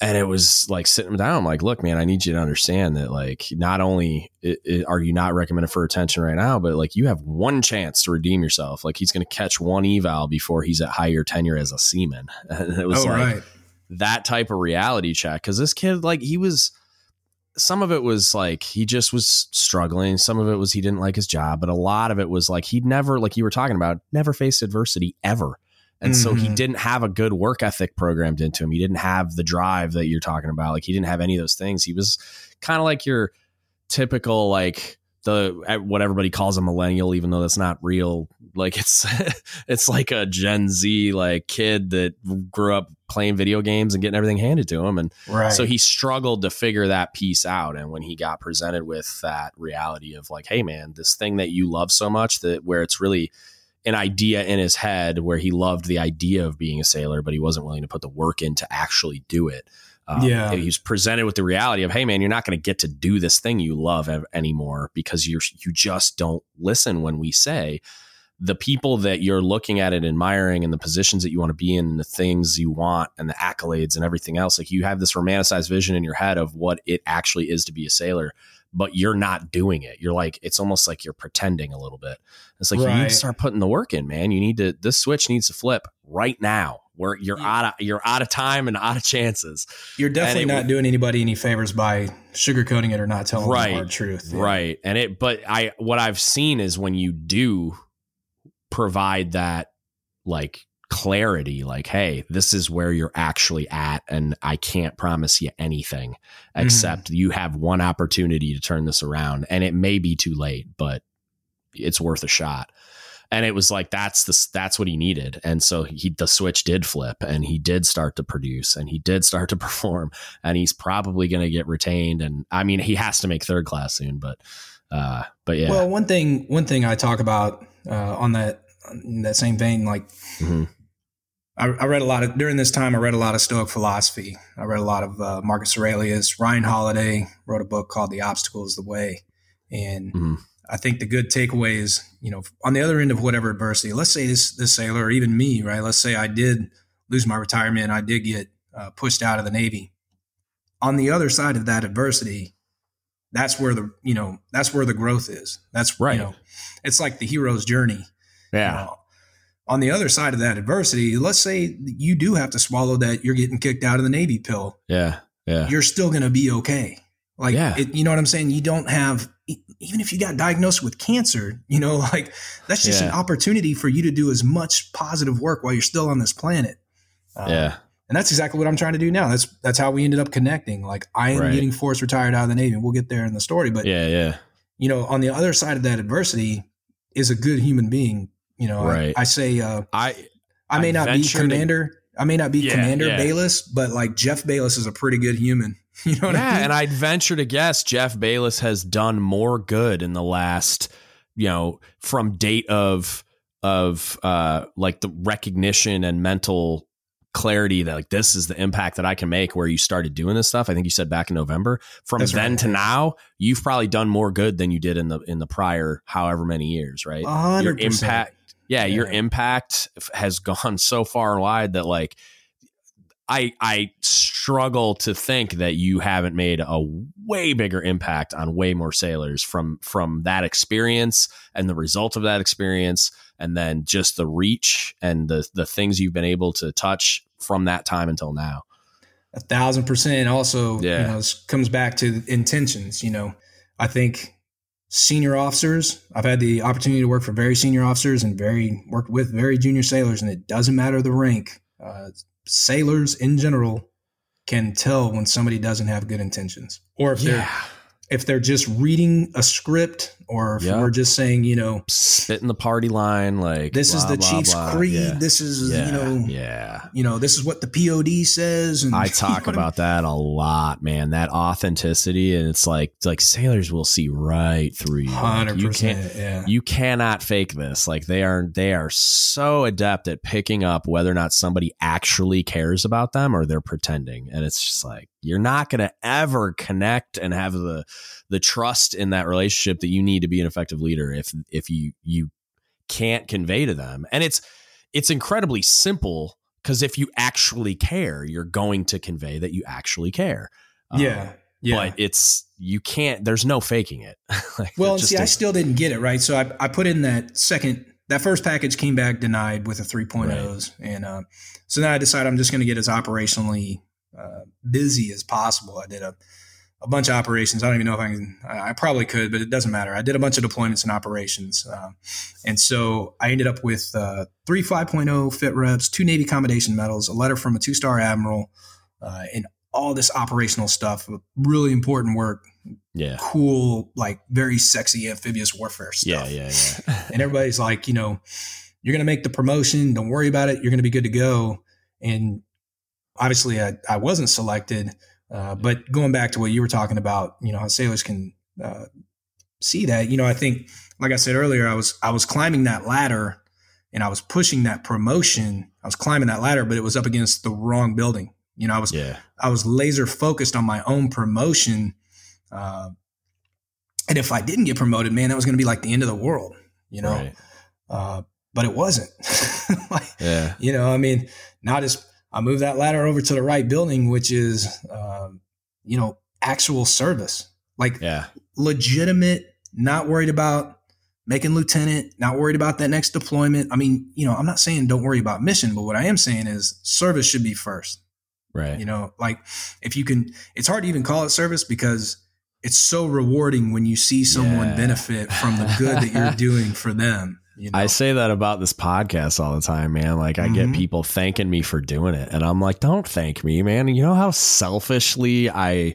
and it was like sitting him down. I'm like, look, man, I need you to understand that, like, not only it, it, are you not recommended for retention right now, but like you have one chance to redeem yourself. Like he's going to catch one eval before he's at higher tenure as a seaman. And it was oh, like right. that type of reality check. Cause this kid, like, he was, some of it was like he just was struggling. Some of it was he didn't like his job, but a lot of it was like he'd never, like you were talking about, never faced adversity ever. And mm-hmm. so he mm-hmm. didn't have a good work ethic programmed into him. He didn't have the drive that you're talking about. Like he didn't have any of those things. He was kind of like your typical, like the what everybody calls a millennial, even though that's not real. Like it's it's like a Gen Z like kid that grew up playing video games and getting everything handed to him, and right. so he struggled to figure that piece out. And when he got presented with that reality of like, hey man, this thing that you love so much that where it's really an idea in his head where he loved the idea of being a sailor, but he wasn't willing to put the work in to actually do it. Um, yeah, he was presented with the reality of, hey man, you're not going to get to do this thing you love anymore because you're you just don't listen when we say the people that you're looking at and admiring and the positions that you want to be in and the things you want and the accolades and everything else. Like you have this romanticized vision in your head of what it actually is to be a sailor but you're not doing it. You're like, it's almost like you're pretending a little bit. It's like right. you need to start putting the work in, man. You need to, this switch needs to flip right now where you're yeah. out of, you're out of time and out of chances. You're definitely not doing anybody any favors by sugarcoating it or not telling right, the hard truth. Yeah. Right. And it, but I, what I've seen is when you do provide that like clarity like hey this is where you're actually at and i can't promise you anything mm-hmm. except mm-hmm. you have one opportunity to turn this around and it may be too late but it's worth a shot and it was like that's the that's what he needed and so he the switch did flip and he did start to produce and he did start to perform and he's probably going to get retained and i mean he has to make third class soon but uh but yeah well one thing one thing i talk about uh on that in that same vein like mm-hmm. I, I, read a lot of during this time. I read a lot of Stoic philosophy. I read a lot of uh, Marcus Aurelius. Ryan Holiday wrote a book called "The Obstacle Is the Way," and mm-hmm. I think the good takeaway is, you know, on the other end of whatever adversity. Let's say this this sailor, or even me, right? Let's say I did lose my retirement. I did get uh, pushed out of the Navy. On the other side of that adversity, that's where the you know that's where the growth is. That's right. You know, it's like the hero's journey. Yeah. You know, on the other side of that adversity, let's say you do have to swallow that you're getting kicked out of the Navy pill. Yeah. Yeah. You're still going to be okay. Like, yeah. it, you know what I'm saying? You don't have, even if you got diagnosed with cancer, you know, like that's just yeah. an opportunity for you to do as much positive work while you're still on this planet. Um, yeah. And that's exactly what I'm trying to do now. That's that's how we ended up connecting. Like I am right. getting forced retired out of the Navy, and we'll get there in the story. But yeah, yeah. You know, on the other side of that adversity is a good human being you know, right. I, I say uh, I I may I not be commander. To, I may not be yeah, Commander yeah. Bayless, but like Jeff Bayless is a pretty good human. You know yeah, I mean? and I'd venture to guess Jeff Bayless has done more good in the last, you know, from date of of uh like the recognition and mental clarity that like this is the impact that I can make where you started doing this stuff. I think you said back in November. From That's then right. to now, you've probably done more good than you did in the in the prior however many years, right? 100%. Your impact yeah, yeah, your impact has gone so far wide that like I I struggle to think that you haven't made a way bigger impact on way more sailors from from that experience and the result of that experience and then just the reach and the the things you've been able to touch from that time until now. A thousand percent. Also, yeah. you know, comes back to intentions. You know, I think senior officers. I've had the opportunity to work for very senior officers and very worked with very junior sailors, and it doesn't matter the rank. Uh, sailors in general can tell when somebody doesn't have good intentions, or if yeah. they're if they're just reading a script or if yep. we're just saying, you know, spitting the party line, like this blah, is the blah, Chiefs blah. creed. Yeah. This is, yeah. you know, yeah, you know, this is what the POD says. And I talk you know about that a lot, man. That authenticity, and it's like, like sailors will see right through you. Hundred you percent. Yeah. You cannot fake this. Like they are, they are so adept at picking up whether or not somebody actually cares about them or they're pretending, and it's just like you're not going to ever connect and have the the trust in that relationship that you need to be an effective leader if if you you can't convey to them and it's it's incredibly simple because if you actually care, you're going to convey that you actually care. Um, yeah. Yeah. But it's you can't. There's no faking it. like, well, see, I still didn't get it right. So I, I put in that second. That first package came back denied with a 3.0s, right. and uh, so now I decided I'm just going to get as operationally uh, busy as possible. I did a a bunch of operations. I don't even know if I can. I probably could, but it doesn't matter. I did a bunch of deployments and operations, uh, and so I ended up with uh, three 5.0 fit reps, two Navy commendation medals, a letter from a two star admiral, uh, and all this operational stuff. Really important work. Yeah. Cool, like very sexy amphibious warfare stuff. Yeah, yeah, yeah. and everybody's like, you know, you're going to make the promotion. Don't worry about it. You're going to be good to go. And obviously, I, I wasn't selected uh, but going back to what you were talking about, you know, how sailors can uh, see that, you know, I think, like I said earlier, I was I was climbing that ladder and I was pushing that promotion. I was climbing that ladder, but it was up against the wrong building. You know, I was yeah. I was laser focused on my own promotion. Uh, and if I didn't get promoted, man, that was going to be like the end of the world. You know, right. uh, but it wasn't. like, yeah. You know, I mean, not as I moved that ladder over to the right building, which is, um, you know, actual service, like yeah. legitimate, not worried about making lieutenant, not worried about that next deployment. I mean, you know, I'm not saying don't worry about mission, but what I am saying is service should be first. Right. You know, like if you can, it's hard to even call it service because it's so rewarding when you see someone yeah. benefit from the good that you're doing for them. You know? I say that about this podcast all the time, man. Like I mm-hmm. get people thanking me for doing it, and I'm like, don't thank me, man. You know how selfishly I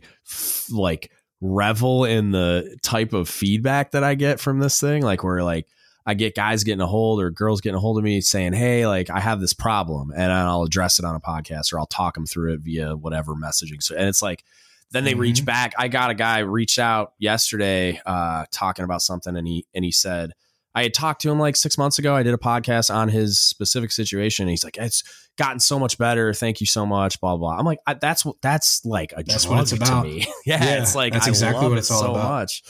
like revel in the type of feedback that I get from this thing, like where like I get guys getting a hold or girls getting a hold of me saying, "Hey, like I have this problem," and I'll address it on a podcast or I'll talk them through it via whatever messaging. So, and it's like then they mm-hmm. reach back. I got a guy reach out yesterday uh, talking about something, and he and he said I had talked to him like six months ago. I did a podcast on his specific situation. He's like, it's gotten so much better. Thank you so much. Blah blah. I'm like, that's what that's like a that's what it's about. to me. yeah, yeah, it's like that's exactly what it's all so about. Much.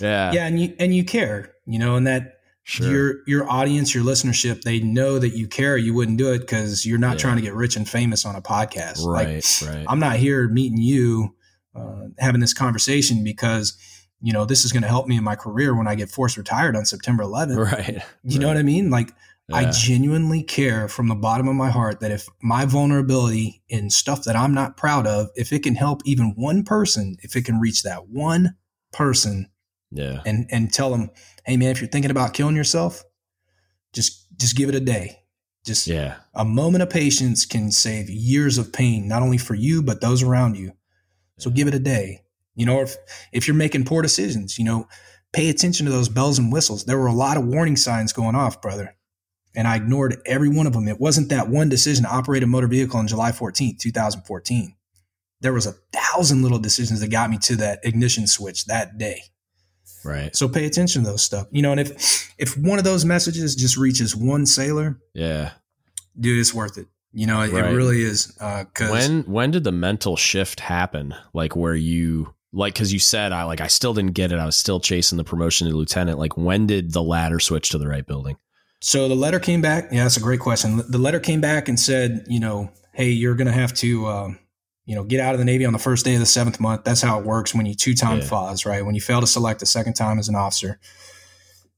Yeah, yeah, and you and you care, you know, and that sure. your your audience, your listenership, they know that you care. You wouldn't do it because you're not yeah. trying to get rich and famous on a podcast. Right, like, right. I'm not here meeting you, uh, having this conversation because you know, this is going to help me in my career when I get forced retired on September 11th. Right. You right. know what I mean? Like, yeah. I genuinely care from the bottom of my heart that if my vulnerability in stuff that I'm not proud of, if it can help even one person, if it can reach that one person, yeah, and and tell them, hey man, if you're thinking about killing yourself, just just give it a day. Just yeah, a moment of patience can save years of pain, not only for you but those around you. So yeah. give it a day. You know, if if you're making poor decisions, you know, pay attention to those bells and whistles. There were a lot of warning signs going off, brother. And I ignored every one of them. It wasn't that one decision to operate a motor vehicle on July 14th, 2014. There was a thousand little decisions that got me to that ignition switch that day. Right. So pay attention to those stuff. You know, and if if one of those messages just reaches one sailor, yeah, dude, it's worth it. You know, it, right. it really is. Uh, when when did the mental shift happen? Like where you like because you said I like I still didn't get it. I was still chasing the promotion to lieutenant. Like when did the ladder switch to the right building? So the letter came back. Yeah, that's a great question. The letter came back and said, you know, hey, you're going to have to, um, you know, get out of the Navy on the first day of the seventh month. That's how it works when you two time yeah. FOS, right? When you fail to select a second time as an officer.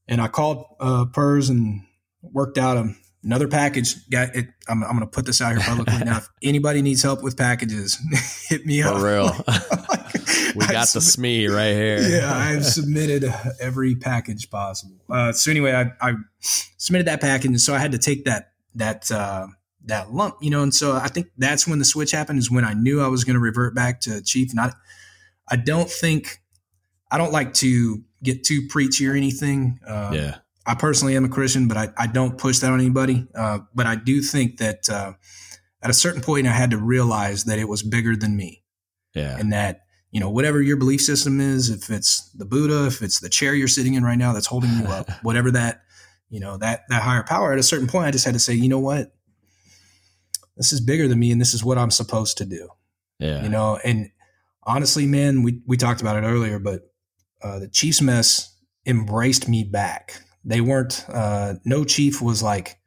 And I called uh, PERS and worked out a another package guy it, I'm, I'm going to put this out here publicly now if anybody needs help with packages hit me For up for real we got the SME right here yeah i've submitted every package possible uh, so anyway I, I, submitted that package and so i had to take that that uh, that lump you know and so i think that's when the switch happened is when i knew i was going to revert back to chief not i don't think i don't like to get too preachy or anything uh, yeah I personally am a Christian, but I, I don't push that on anybody. Uh, but I do think that uh, at a certain point, I had to realize that it was bigger than me. Yeah. And that, you know, whatever your belief system is, if it's the Buddha, if it's the chair you're sitting in right now that's holding you up, whatever that, you know, that, that higher power, at a certain point, I just had to say, you know what? This is bigger than me and this is what I'm supposed to do. Yeah. You know, and honestly, man, we, we talked about it earlier, but uh, the Chiefs mess embraced me back they weren't uh, no chief was like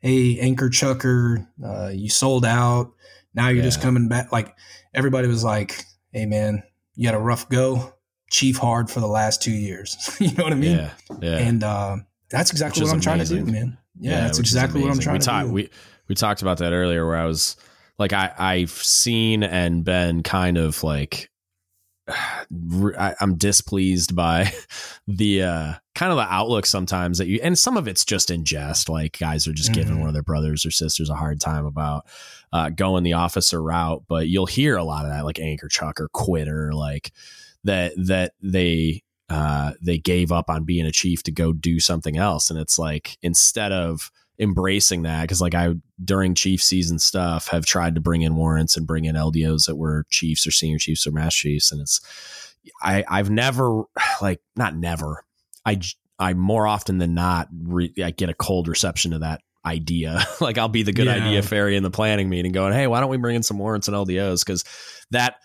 hey, anchor chucker, uh, you sold out. Now you're yeah. just coming back. Like everybody was like, hey, man, you had a rough go. Chief hard for the last two years. you know what I mean? Yeah. yeah. And uh, that's exactly what I'm amazing. trying to do, man. Yeah, yeah that's exactly what I'm trying we to do. We, we talked about that earlier where I was like, I, I've seen and been kind of like I, am displeased by the uh, kind of the outlook sometimes that you, and some of it's just in jest. Like guys are just mm-hmm. giving one of their brothers or sisters a hard time about uh, going the officer route, but you'll hear a lot of that, like anchor chuck or quitter, like that that they uh, they gave up on being a chief to go do something else, and it's like instead of embracing that because like I during chief season stuff have tried to bring in warrants and bring in LDOs that were chiefs or senior chiefs or master chiefs and it's I I've never like not never I I more often than not re, I get a cold reception to that idea. Like I'll be the good yeah. idea fairy in the planning meeting going hey why don't we bring in some warrants and LDOs because that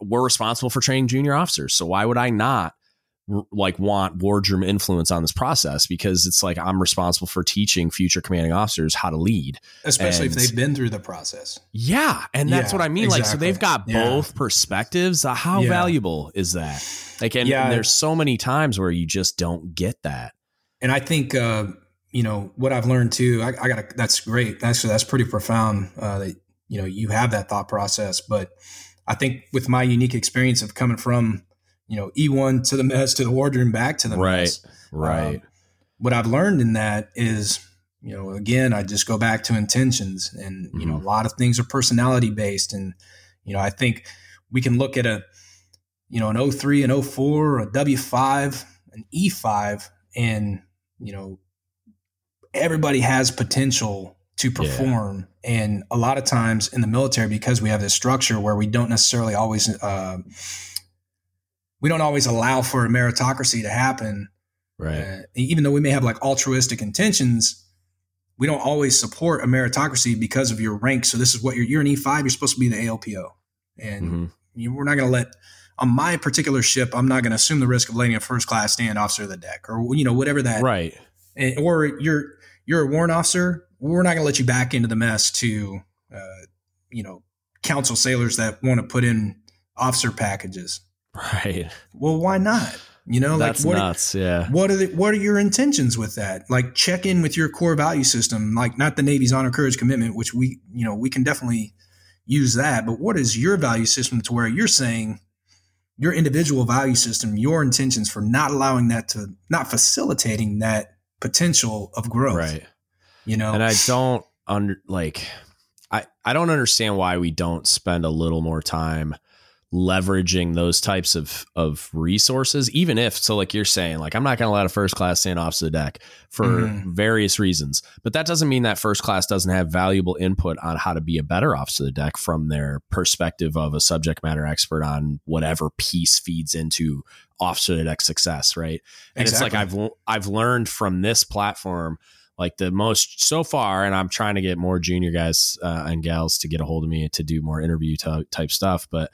we're responsible for training junior officers. So why would I not like want wardroom influence on this process because it's like I'm responsible for teaching future commanding officers how to lead, especially and, if they've been through the process. Yeah, and that's yeah, what I mean. Exactly. Like, so they've got yeah. both perspectives. Uh, how yeah. valuable is that? Like, and, and, there's so many times where you just don't get that. And I think uh, you know what I've learned too. I, I got that's great. That's that's pretty profound. Uh, that you know you have that thought process, but I think with my unique experience of coming from you know, E1 to the mess, to the wardroom, back to the right, mess. Right. Um, what I've learned in that is, you know, again, I just go back to intentions and, you mm-hmm. know, a lot of things are personality based. And, you know, I think we can look at a, you know, an 03, an 04, a W5, an E5, and, you know, everybody has potential to perform. Yeah. And a lot of times in the military, because we have this structure where we don't necessarily always, uh, we don't always allow for a meritocracy to happen. Right. Uh, even though we may have like altruistic intentions, we don't always support a meritocracy because of your rank. So this is what you're, you're an E5, you're supposed to be the ALPO. And mm-hmm. you, we're not going to let, on my particular ship, I'm not going to assume the risk of letting a first class stand officer of the deck or, you know, whatever that. Right. And, or you're, you're a warrant officer. We're not going to let you back into the mess to, uh, you know, counsel sailors that want to put in officer packages. Right. Well, why not? You know, That's like what nuts. Are, yeah. What are the, what are your intentions with that? Like check in with your core value system, like not the Navy's honor, courage, commitment, which we, you know, we can definitely use that. But what is your value system to where you're saying your individual value system, your intentions for not allowing that to, not facilitating that potential of growth. Right. You know, and I don't under like, I, I don't understand why we don't spend a little more time leveraging those types of of resources even if so like you're saying like i'm not going to let a first class stand off the deck for mm-hmm. various reasons but that doesn't mean that first class doesn't have valuable input on how to be a better officer of the deck from their perspective of a subject matter expert on whatever piece feeds into officer of the deck success right and exactly. it's like i've i've learned from this platform like the most so far and i'm trying to get more junior guys uh, and gals to get a hold of me to do more interview t- type stuff but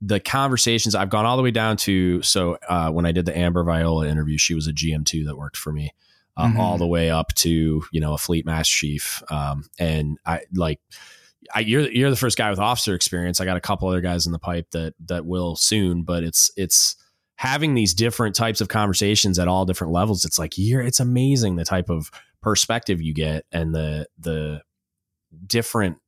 the conversations I've gone all the way down to so uh, when I did the Amber Viola interview, she was a GM2 that worked for me, uh, mm-hmm. all the way up to you know a fleet master chief, um, and I like. I, you're you're the first guy with officer experience. I got a couple other guys in the pipe that that will soon, but it's it's having these different types of conversations at all different levels. It's like you're it's amazing the type of perspective you get and the the different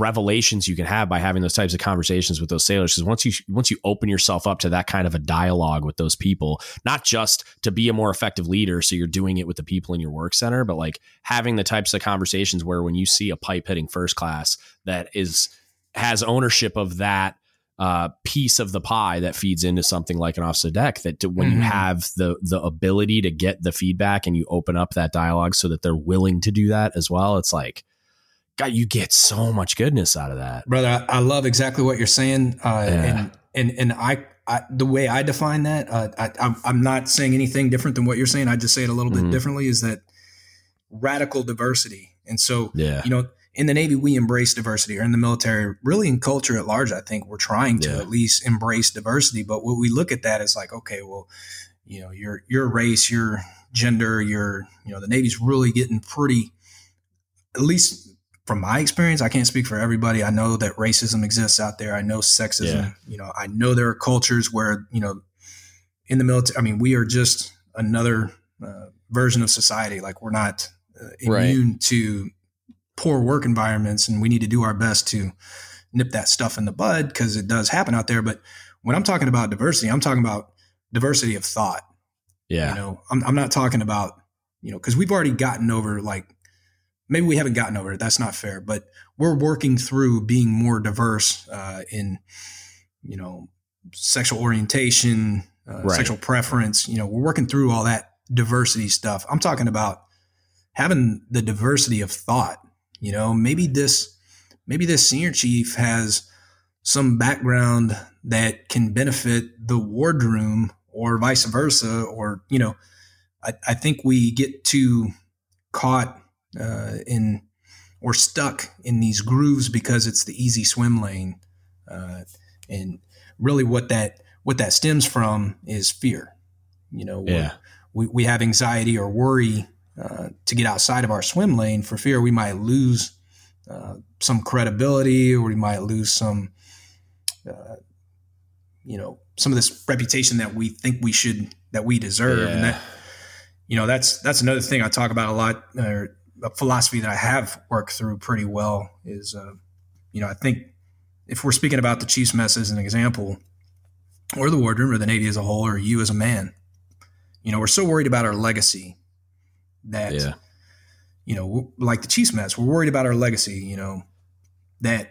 revelations you can have by having those types of conversations with those sailors because once you once you open yourself up to that kind of a dialogue with those people not just to be a more effective leader so you're doing it with the people in your work center but like having the types of conversations where when you see a pipe hitting first class that is has ownership of that uh, piece of the pie that feeds into something like an officer deck that to, when mm-hmm. you have the the ability to get the feedback and you open up that dialogue so that they're willing to do that as well it's like God, you get so much goodness out of that, brother. I, I love exactly what you're saying, uh, yeah. and and and I, I, the way I define that, uh, I, I'm not saying anything different than what you're saying. I just say it a little mm-hmm. bit differently. Is that radical diversity? And so, yeah. you know, in the Navy, we embrace diversity, or in the military, really in culture at large, I think we're trying to yeah. at least embrace diversity. But what we look at that is like, okay, well, you know, your your race, your gender, your you know, the Navy's really getting pretty at least from my experience, I can't speak for everybody. I know that racism exists out there. I know sexism. Yeah. You know, I know there are cultures where you know, in the military. I mean, we are just another uh, version of society. Like we're not uh, immune right. to poor work environments, and we need to do our best to nip that stuff in the bud because it does happen out there. But when I'm talking about diversity, I'm talking about diversity of thought. Yeah. You know, I'm, I'm not talking about, you know, because we've already gotten over like, maybe we haven't gotten over it. That's not fair, but we're working through being more diverse uh, in, you know, sexual orientation, uh, right. sexual preference. You know, we're working through all that diversity stuff. I'm talking about having the diversity of thought. You know, maybe this, maybe this senior chief has some background that can benefit the wardroom or vice versa or you know i, I think we get too caught uh, in or stuck in these grooves because it's the easy swim lane uh, and really what that what that stems from is fear you know yeah. we, we have anxiety or worry uh, to get outside of our swim lane for fear we might lose uh, some credibility or we might lose some uh, you know some of this reputation that we think we should that we deserve yeah. and that you know that's that's another thing i talk about a lot or a philosophy that i have worked through pretty well is uh, you know i think if we're speaking about the chiefs mess as an example or the wardroom or the navy as a whole or you as a man you know we're so worried about our legacy that yeah. you know like the chiefs mess we're worried about our legacy you know that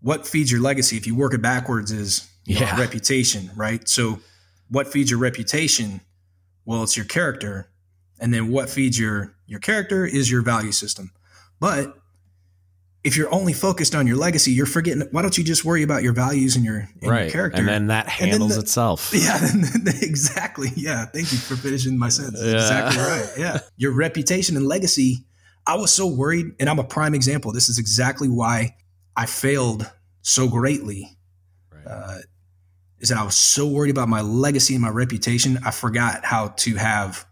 what feeds your legacy if you work it backwards is yeah. know, reputation, right? So, what feeds your reputation? Well, it's your character, and then what feeds your your character is your value system. But if you're only focused on your legacy, you're forgetting. Why don't you just worry about your values and your, and right. your character? And then that handles then the, itself. Yeah, exactly. Yeah, thank you for finishing my sentence. Yeah. Exactly right. Yeah, your reputation and legacy. I was so worried, and I'm a prime example. This is exactly why I failed so greatly. Right. Uh, is that I was so worried about my legacy and my reputation, I forgot how to have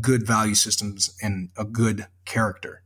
good value systems and a good character.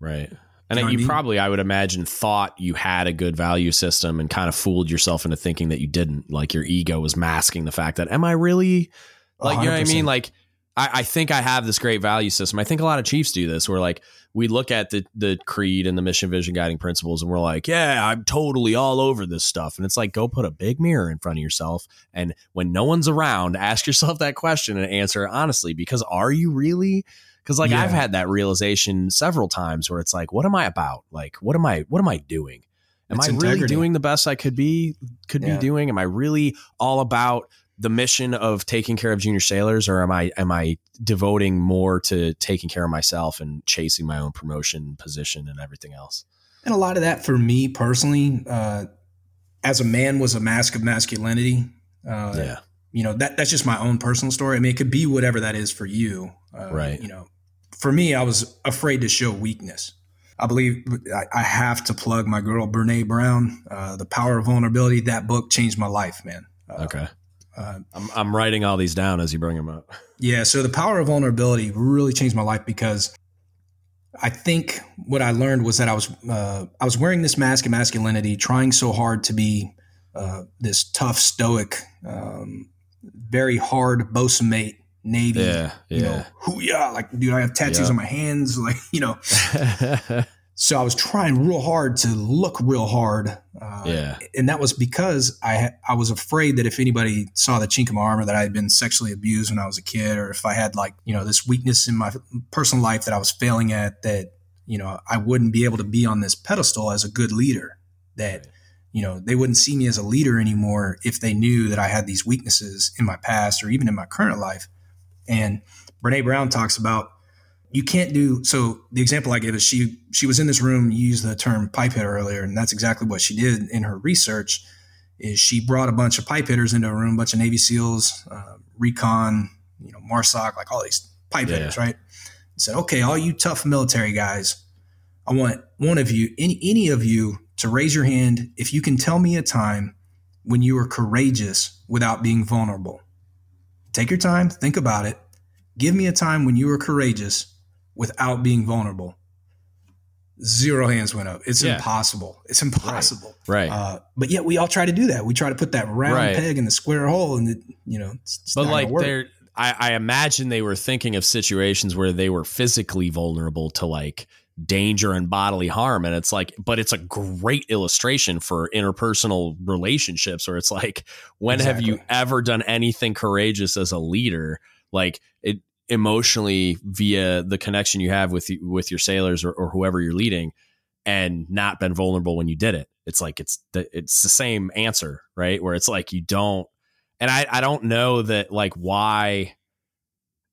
Right. And you, know you I mean? probably, I would imagine, thought you had a good value system and kind of fooled yourself into thinking that you didn't. Like your ego was masking the fact that, am I really, like, 100%. you know what I mean? Like, I, I, think I have this great value system. I think a lot of Chiefs do this where like we look at the the creed and the mission vision guiding principles and we're like, yeah, I'm totally all over this stuff. And it's like, go put a big mirror in front of yourself. And when no one's around, ask yourself that question and answer honestly, because are you really? Because like yeah. I've had that realization several times where it's like, what am I about? Like, what am I what am I doing? Am it's I integrity. really doing the best I could be could yeah. be doing? Am I really all about the mission of taking care of junior sailors or am I am I devoting more to taking care of myself and chasing my own promotion position and everything else? And a lot of that for me personally, uh, as a man was a mask of masculinity. Uh, yeah. You know, that that's just my own personal story. I mean, it could be whatever that is for you. Uh, right. You know, for me, I was afraid to show weakness. I believe I, I have to plug my girl Brene Brown, uh, "The Power of Vulnerability." That book changed my life, man. Uh, okay. Uh, I'm, I'm writing all these down as you bring them up. Yeah. So the power of vulnerability really changed my life because I think what I learned was that I was uh, I was wearing this mask of masculinity, trying so hard to be uh, this tough, stoic, um, very hard bosun mate Navy. Yeah, yeah. You know, hoo-yah, like dude, I have tattoos yep. on my hands, like you know. So I was trying real hard to look real hard. Uh, yeah. And that was because I I was afraid that if anybody saw the chink in my armor that I had been sexually abused when I was a kid, or if I had like you know this weakness in my personal life that I was failing at, that you know I wouldn't be able to be on this pedestal as a good leader. That you know they wouldn't see me as a leader anymore if they knew that I had these weaknesses in my past or even in my current life. And Brene Brown talks about you can't do so the example i gave is she she was in this room you used the term pipe hitter earlier and that's exactly what she did in her research is she brought a bunch of pipe hitters into a room a bunch of navy seals uh, recon you know marsoc like all these pipe yeah. hitters right? And said okay all you tough military guys i want one of you any, any of you to raise your hand if you can tell me a time when you were courageous without being vulnerable. Take your time think about it. Give me a time when you were courageous without being vulnerable. zero hands went up. It's Yeah. impossible. It's impossible. Right. Uh, but yet we all try to do that. We try to put that round Right. peg in the square hole, and it, you know, it's, but like they're I, I imagine they were thinking of situations where they were physically vulnerable to like danger and bodily harm and it's like but it's a great illustration for interpersonal relationships where it's like when have you ever done anything courageous as a leader like it emotionally via the connection you have with with your sailors or, or whoever you're leading and not been vulnerable when you did it. It's like it's the, it's the same answer right? Where it's like you don't and I, I don't know that like why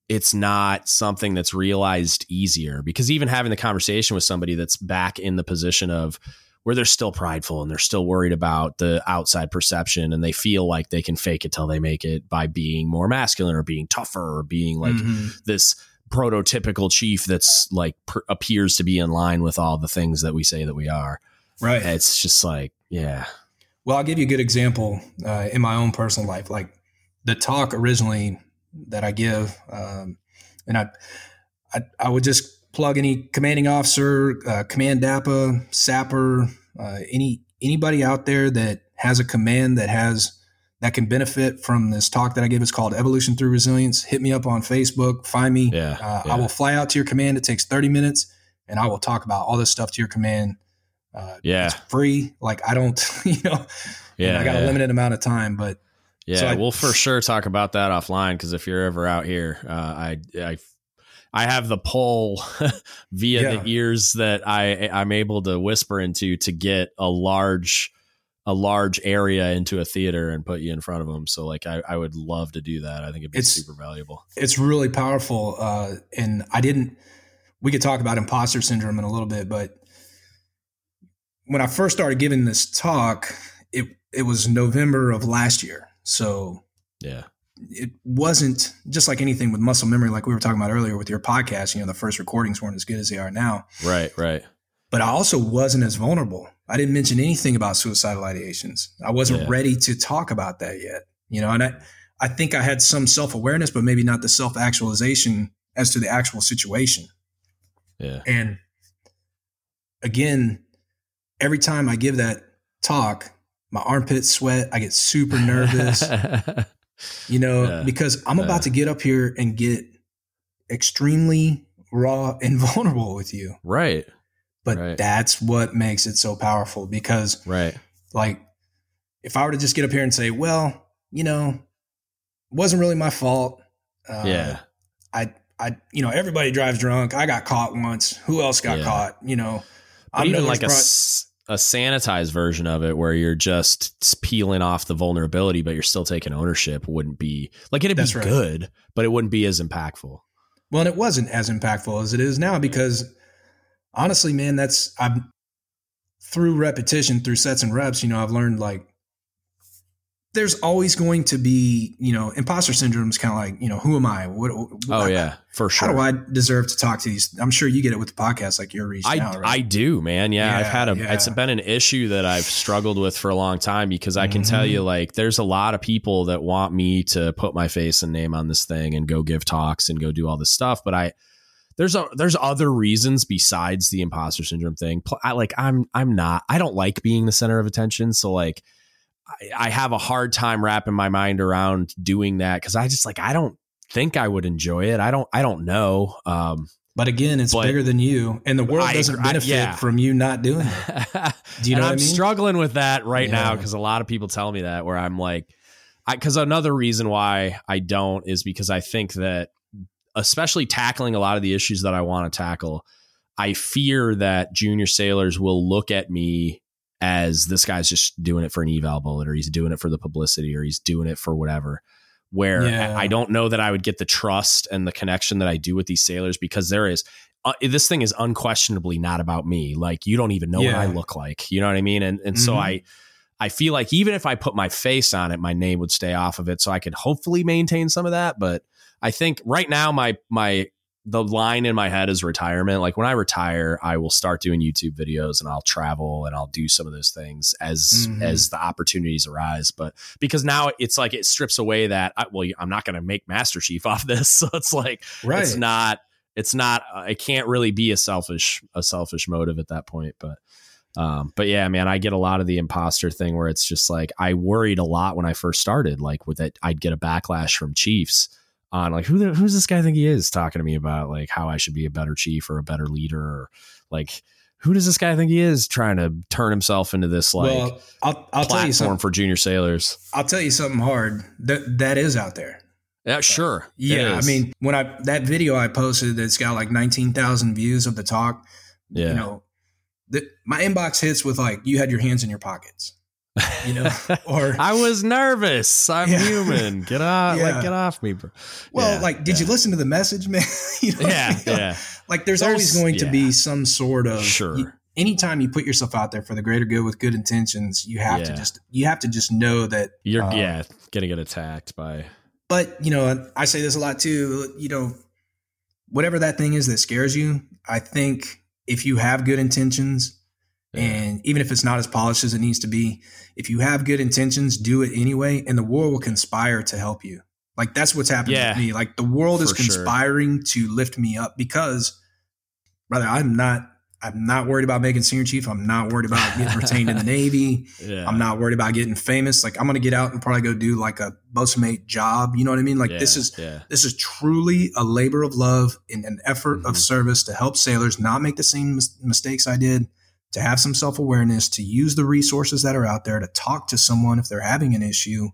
it's not something that's realized easier because even having the conversation with somebody that's back in the position of where they're still prideful and they're still worried about the outside perception and they feel like they can fake it till they make it by being more masculine or being tougher or being like Mhm. this prototypical chief that's like per- appears to be in line with all the things that we say that we are right. it's just like yeah Well, I'll give you a good example uh, in my own personal life. Like the talk originally that I give, um, and I, I, I would just plug any commanding officer, uh, command DAPA, SAPR, uh, any anybody out there that has a command that has that can benefit from this talk that I give. It's called Evolution Through Resilience. Hit me up on Facebook. Find me. Yeah, Uh, yeah. I will fly out to your command. It takes 30 minutes, and I will talk about all this stuff to your command. Uh, Yeah. it's free. Like I don't, you know, yeah I got yeah. a limited amount of time, but Yeah, So I- we'll for sure talk about that offline because if you're ever out here, uh, I I I have the pull via Yeah. the ears that I I'm able to whisper into to get a large a large area into a theater and put you in front of them. So like I, I would love to do that. I think it'd be It's- super valuable. it's really powerful. Uh, and I didn't. We could talk about imposter syndrome in a little bit, but when I first started giving this talk, it it was November of last year, so Yeah. It wasn't just like anything with muscle memory, like we were talking about earlier with your podcast. You know, the first recordings weren't as good as they are now. Right. Right. but I also wasn't as vulnerable. I didn't mention anything about suicidal ideations. I wasn't Yeah. ready to talk about that yet. You know, and I, I think I had some self awareness, but maybe not the self actualization as to the actual situation. Yeah. And again, every time I give that talk, my armpits sweat. I get super nervous, you know, Yeah. because I'm Yeah. about to get up here and get extremely raw and vulnerable with you. right. But Right. that's what makes it so powerful because Right. like if I were to just get up here and say, well, you know, wasn't really my fault. Uh, yeah. I, I, you know, everybody drives drunk. I got caught once. Who else got Yeah. caught? You know, But I'm even like a, s- a sanitized version of it where you're just peeling off the vulnerability, but you're still taking ownership wouldn't be like it'd That's be right. good, but it wouldn't be as impactful. well, and it wasn't as impactful as it is now because honestly, man, that's I'm through repetition, through sets and reps, you know, I've learned like there's always going to be, you know, imposter syndrome is kind of like, you know, who am I? What? Oh yeah, for sure. How do I deserve to talk to these? I'm sure you get it with the podcast, like you're reached I, out, I do, man. Yeah, I've had a. yeah. It's been an issue that I've struggled with for a long time because I can tell Mhm. you, like, there's a lot of people that want me to put my face and name on this thing and go give talks and go do all this stuff, but I. There's a there's other reasons besides the imposter syndrome thing. I like I'm I'm not I don't like being the center of attention. So like I, I have a hard time wrapping my mind around doing that because I just like I don't think I would enjoy it. I don't I don't know. Um, But again, it's But- bigger than you, and the world I doesn't agree- I- benefit yeah. from you not doing it. Do you know I'm I mean? struggling with that right now because a lot of people tell me that where I'm like, because another reason why I don't is because I think that especially tackling a lot of the issues that I want to tackle, I fear that junior sailors will look at me as this guy's just doing it for an eval bullet or he's doing it for the publicity or he's doing it for whatever. Where Yeah. I don't know that I would get the trust and the connection that I do with these sailors because there is uh, this thing is unquestionably not about me. Like you don't even know Yeah. what I look like. You know what I mean? And and so Mhm. I I feel like even if I put my face on it, my name would stay off of it. So I could hopefully maintain some of that. But I think right now my my the line in my head is retirement. Like when I retire, I will start doing YouTube videos and I'll travel and I'll do some of those things as Mhm. as the opportunities arise. But because now it's like it strips away that I, well, I'm not going to make Master Chief off this, so it's like right. it's not it's not uh, it can't really be a selfish a selfish motive at that point but um but yeah man i get a lot of the imposter thing where it's just like i worried a lot when i first started like with it i'd get a backlash from chiefs on like who the, who's this guy think he is talking to me about like how i should be a better chief or a better leader or like who does this guy think he is trying to turn himself into this like well, I'll, I'll tell you something for junior sailors i'll tell you something hard that that is out there yeah, sure. Yeah, I mean, when I that video I posted that's got like nineteen thousand views of the talk. Yeah. You know, the, my inbox hits with like you had your hands in your pockets. You know, or I was nervous. I'm yeah. human. Get off, yeah. like get off me, bro. Well, yeah, like, did you listen to the message, man? you know, yeah, you know, yeah. Like, there's, there's always going to be some sort of sure. You, anytime you put yourself out there for the greater good with good intentions, you have to just you have to just know that you're um, yeah gonna get attacked by but, you know, I say this a lot too, you know, whatever that thing is that scares you, I think if you have good intentions yeah. and even if it's not as polished as it needs to be, if you have good intentions, do it anyway and the world will conspire to help you. Like that's what's happening yeah, with me. Like the world is conspiring sure. to lift me up because brother, I'm not I'm not worried about making senior chief. I'm not worried about getting retained in the Navy. Yeah. I'm not worried about getting famous. Like I'm going to get out and probably go do like a boatmate job. You know what I mean? Like this is yeah. this is truly a labor of love and an effort mm-hmm. of service to help sailors not make the same mis- mistakes I did, to have some self awareness, to use the resources that are out there, to talk to someone if they're having an issue.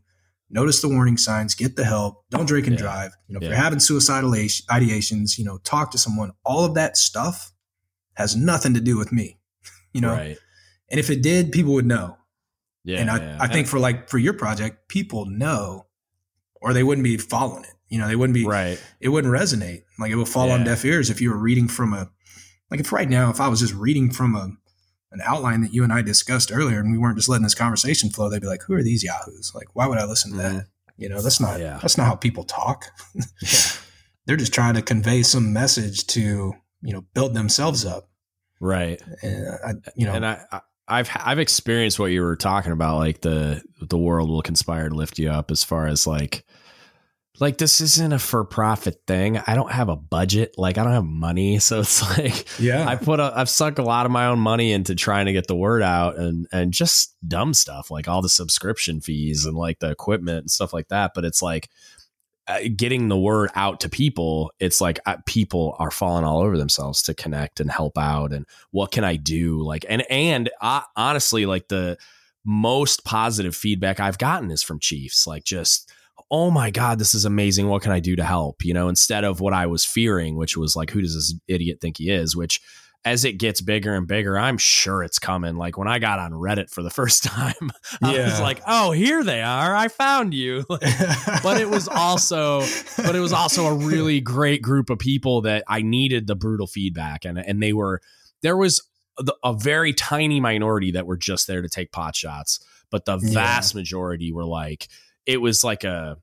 Notice the warning signs, get the help, don't drink and drive. You know, if you're having suicidal ideations, you know, talk to someone. All of that stuff has nothing to do with me, you know? Right. And if it did, people would know. Yeah. And I, yeah. I think for like, for your project, people know, or they wouldn't be following it. You know, they wouldn't be, right. It wouldn't resonate. Like it would fall yeah. on deaf ears if you were reading from a, like if right now, if I was just reading from a, an outline that you and I discussed earlier and we weren't just letting this conversation flow, they'd be like, who are these Yahoos? Like, why would I listen to mm-hmm. that? You know, that's not, yeah. that's not how people talk. yeah. They're just trying to convey some message to, you know, build themselves up. Right. And I, you know, and I, I've I've experienced what you were talking about, like the the world will conspire to lift you up. As far as like, like this isn't a for profit thing. I don't have a budget. Like I don't have money, so it's like, yeah, I put a, I've sunk a lot of my own money into trying to get the word out, and and just dumb stuff like all the subscription fees and like the equipment and stuff like that. But it's like uh, getting the word out to people, it's like uh, people are falling all over themselves to connect and help out. And what can I do? Like, and, and uh, honestly, like the most positive feedback I've gotten is from Chiefs, like just, oh my God, this is amazing. What can I do to help? You know, instead of what I was fearing, which was like, who does this idiot think he is? Which as it gets bigger and bigger, I'm sure it's coming. Like when I got on Reddit for the first time, I yeah. was like, "Oh, here they are! I found you." but it was also, but it was also a really great group of people that I needed the brutal feedback, and and they were there was a very tiny minority that were just there to take pot shots, but the vast yeah. majority were like, it was like a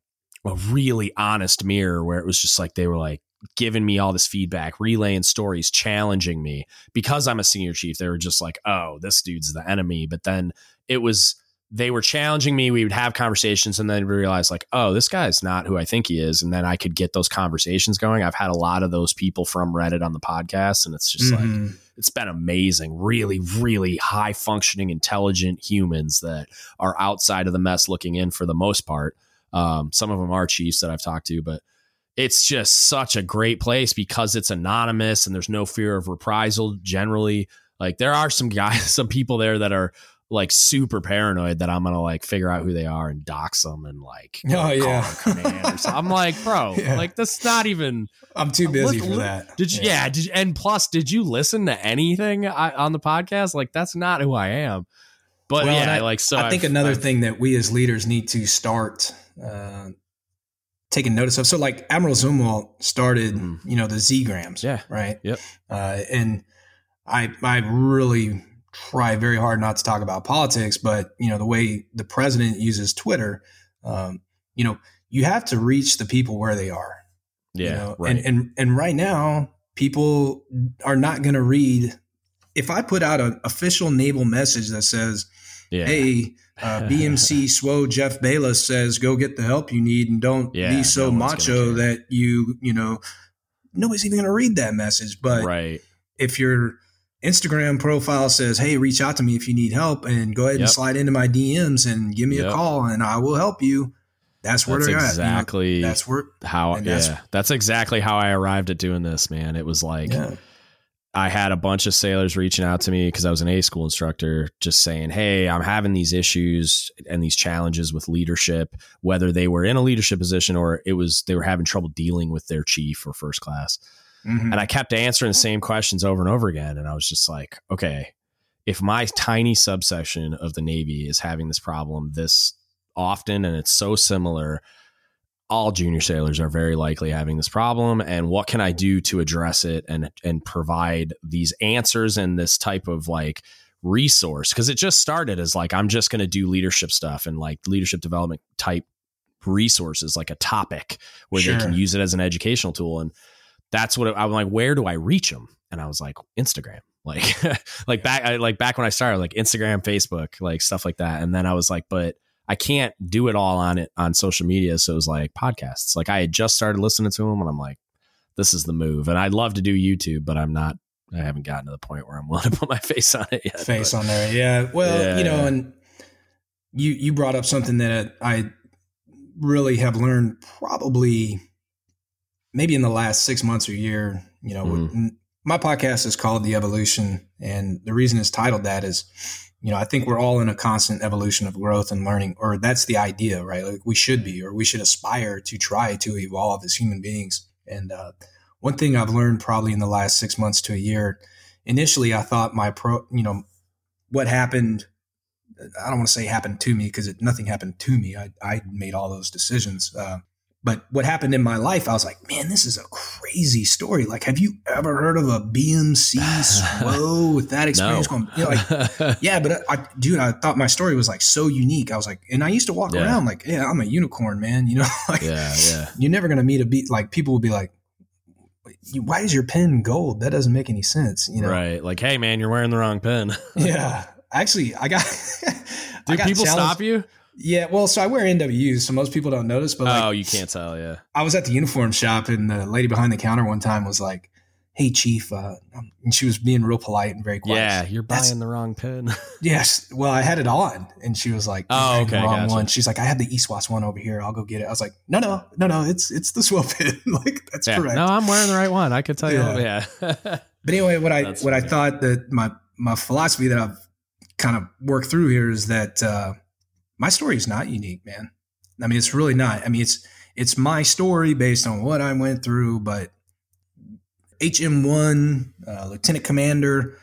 a really honest mirror where it was just like they were like giving me all this feedback, relaying stories, challenging me because I'm a senior chief. They were just like, oh, this dude's the enemy. But then it was, they were challenging me. We would have conversations and then we realized, like, oh, this guy's not who I think he is. And then I could get those conversations going. I've had a lot of those people from Reddit on the podcast, and it's just mm-hmm. like, it's been amazing. Really, really high functioning, intelligent humans that are outside of the mess looking in for the most part. Um, some of them are chiefs that I've talked to, but it's just such a great place because it's anonymous and there's no fear of reprisal generally. Like there are some guys, some people there that are like super paranoid that I'm gonna like figure out who they are and dox them and like oh yeah I'm like bro yeah. like that's not even I'm too busy for that did you yeah, yeah did you, and plus did you listen to anything on the podcast like that's not who I am but well, yeah I, like so I think I've, another I've, thing that we as leaders need to start uh, taken notice of. So like Admiral Zumwalt started, mm you know, the Z grams. Yeah. Right. Yep. Uh, and I, I really try very hard not to talk about politics, but you know, the way the president uses Twitter, um, you know, you have to reach the people where they are. Yeah. You know? right. And, and, and right now people are not going to read. If I put out an official naval message that says, yeah. Hey, uh, BMC SWO Jeff Bayless says, "Go get the help you need, and don't yeah, be so no macho that you you know nobody's even going to read that message. But right. if your Instagram profile says, "Hey, reach out to me if you need help," and go ahead Yep. and slide into my DMs and give me Yep. a call, and I will help you. That's where That's they're exactly at. You know, that's where. how yeah. that's- That's exactly how I arrived at doing this, man. It was like Yeah. I had a bunch of sailors reaching out to me because I was an A school instructor, just saying, Hey, I'm having these issues and these challenges with leadership, whether they were in a leadership position or it was they were having trouble dealing with their chief or first class. Mhm. And I kept answering the same questions over and over again. And I was just like, okay, if my tiny subsection of the Navy is having this problem this often and it's so similar, all junior sailors are very likely having this problem. And what can I do to address it and and provide these answers and this type of like resource? Because it just started as like I'm just gonna do leadership stuff and like leadership development type resources, like a topic where Sure. they can use it as an educational tool. And that's what I'm like. Where do I reach them? And I was like, Instagram, like, like back, I, like back when I started, like Instagram, Facebook, like stuff like that. And then I was like, but I can't do it all on it on social media. So it was like podcasts. Like I had just started listening to them, and I'm like, this is the move. And I'd love to do YouTube, but I'm not. I haven't gotten to the point where I'm willing to put my face on it yet. face but- on there. Yeah. Well, Yeah, you know, yeah. and you you brought up something that I really have learned probably maybe in the last six months or year. You know, Mhm. my podcast is called The Evolution, and the reason it's titled that is, you know, I think we're all in a constant evolution of growth and learning, or that's the idea, right? Like we should be, or we should aspire to try to evolve as human beings. And uh, one thing I've learned probably in the last six months to a year, initially I thought my pro, you know, what happened i don't want to say happened to me because nothing happened to me I, I made all those decisions uh, but what happened in my life i was like man this is a crazy story like have you ever heard of a bmc SWO with that experience no. going you know, like yeah but uh, I, dude i thought my story was like so unique i was like and i used to walk Yeah. around like yeah i'm a unicorn man you know like yeah, yeah. you're never gonna meet a beat like people will be like why is your pen gold that doesn't make any sense you know Right. Like, hey, man, you're wearing the wrong pen. yeah actually i got I got people challenged- stop you? Yeah, well, so I wear NWUs, so most people don't notice. But like, oh, you can't tell. Yeah. I was at the uniform shop, and the lady behind the counter one time was like, "Hey, chief," uh, and she was being real polite and very quiet. Yeah, you're That's- buying the wrong pen. Yes. Well, I had it on, and she was like, Oh, okay, the wrong gotcha. one." She's like, "I have the ESWS one over here. I'll go get it." I was like, "No, no, no, no. It's it's the SWO pin. like that's yeah. correct." No, I'm wearing the right one. I could tell you. Yeah. Yeah. But anyway, what I That's what I thought that my my philosophy that I've kind of worked through here is that uh, my story is not unique, man. I mean, it's really not. I mean, it's it's my story based on what I went through. But HM1 uh, Lieutenant Commander,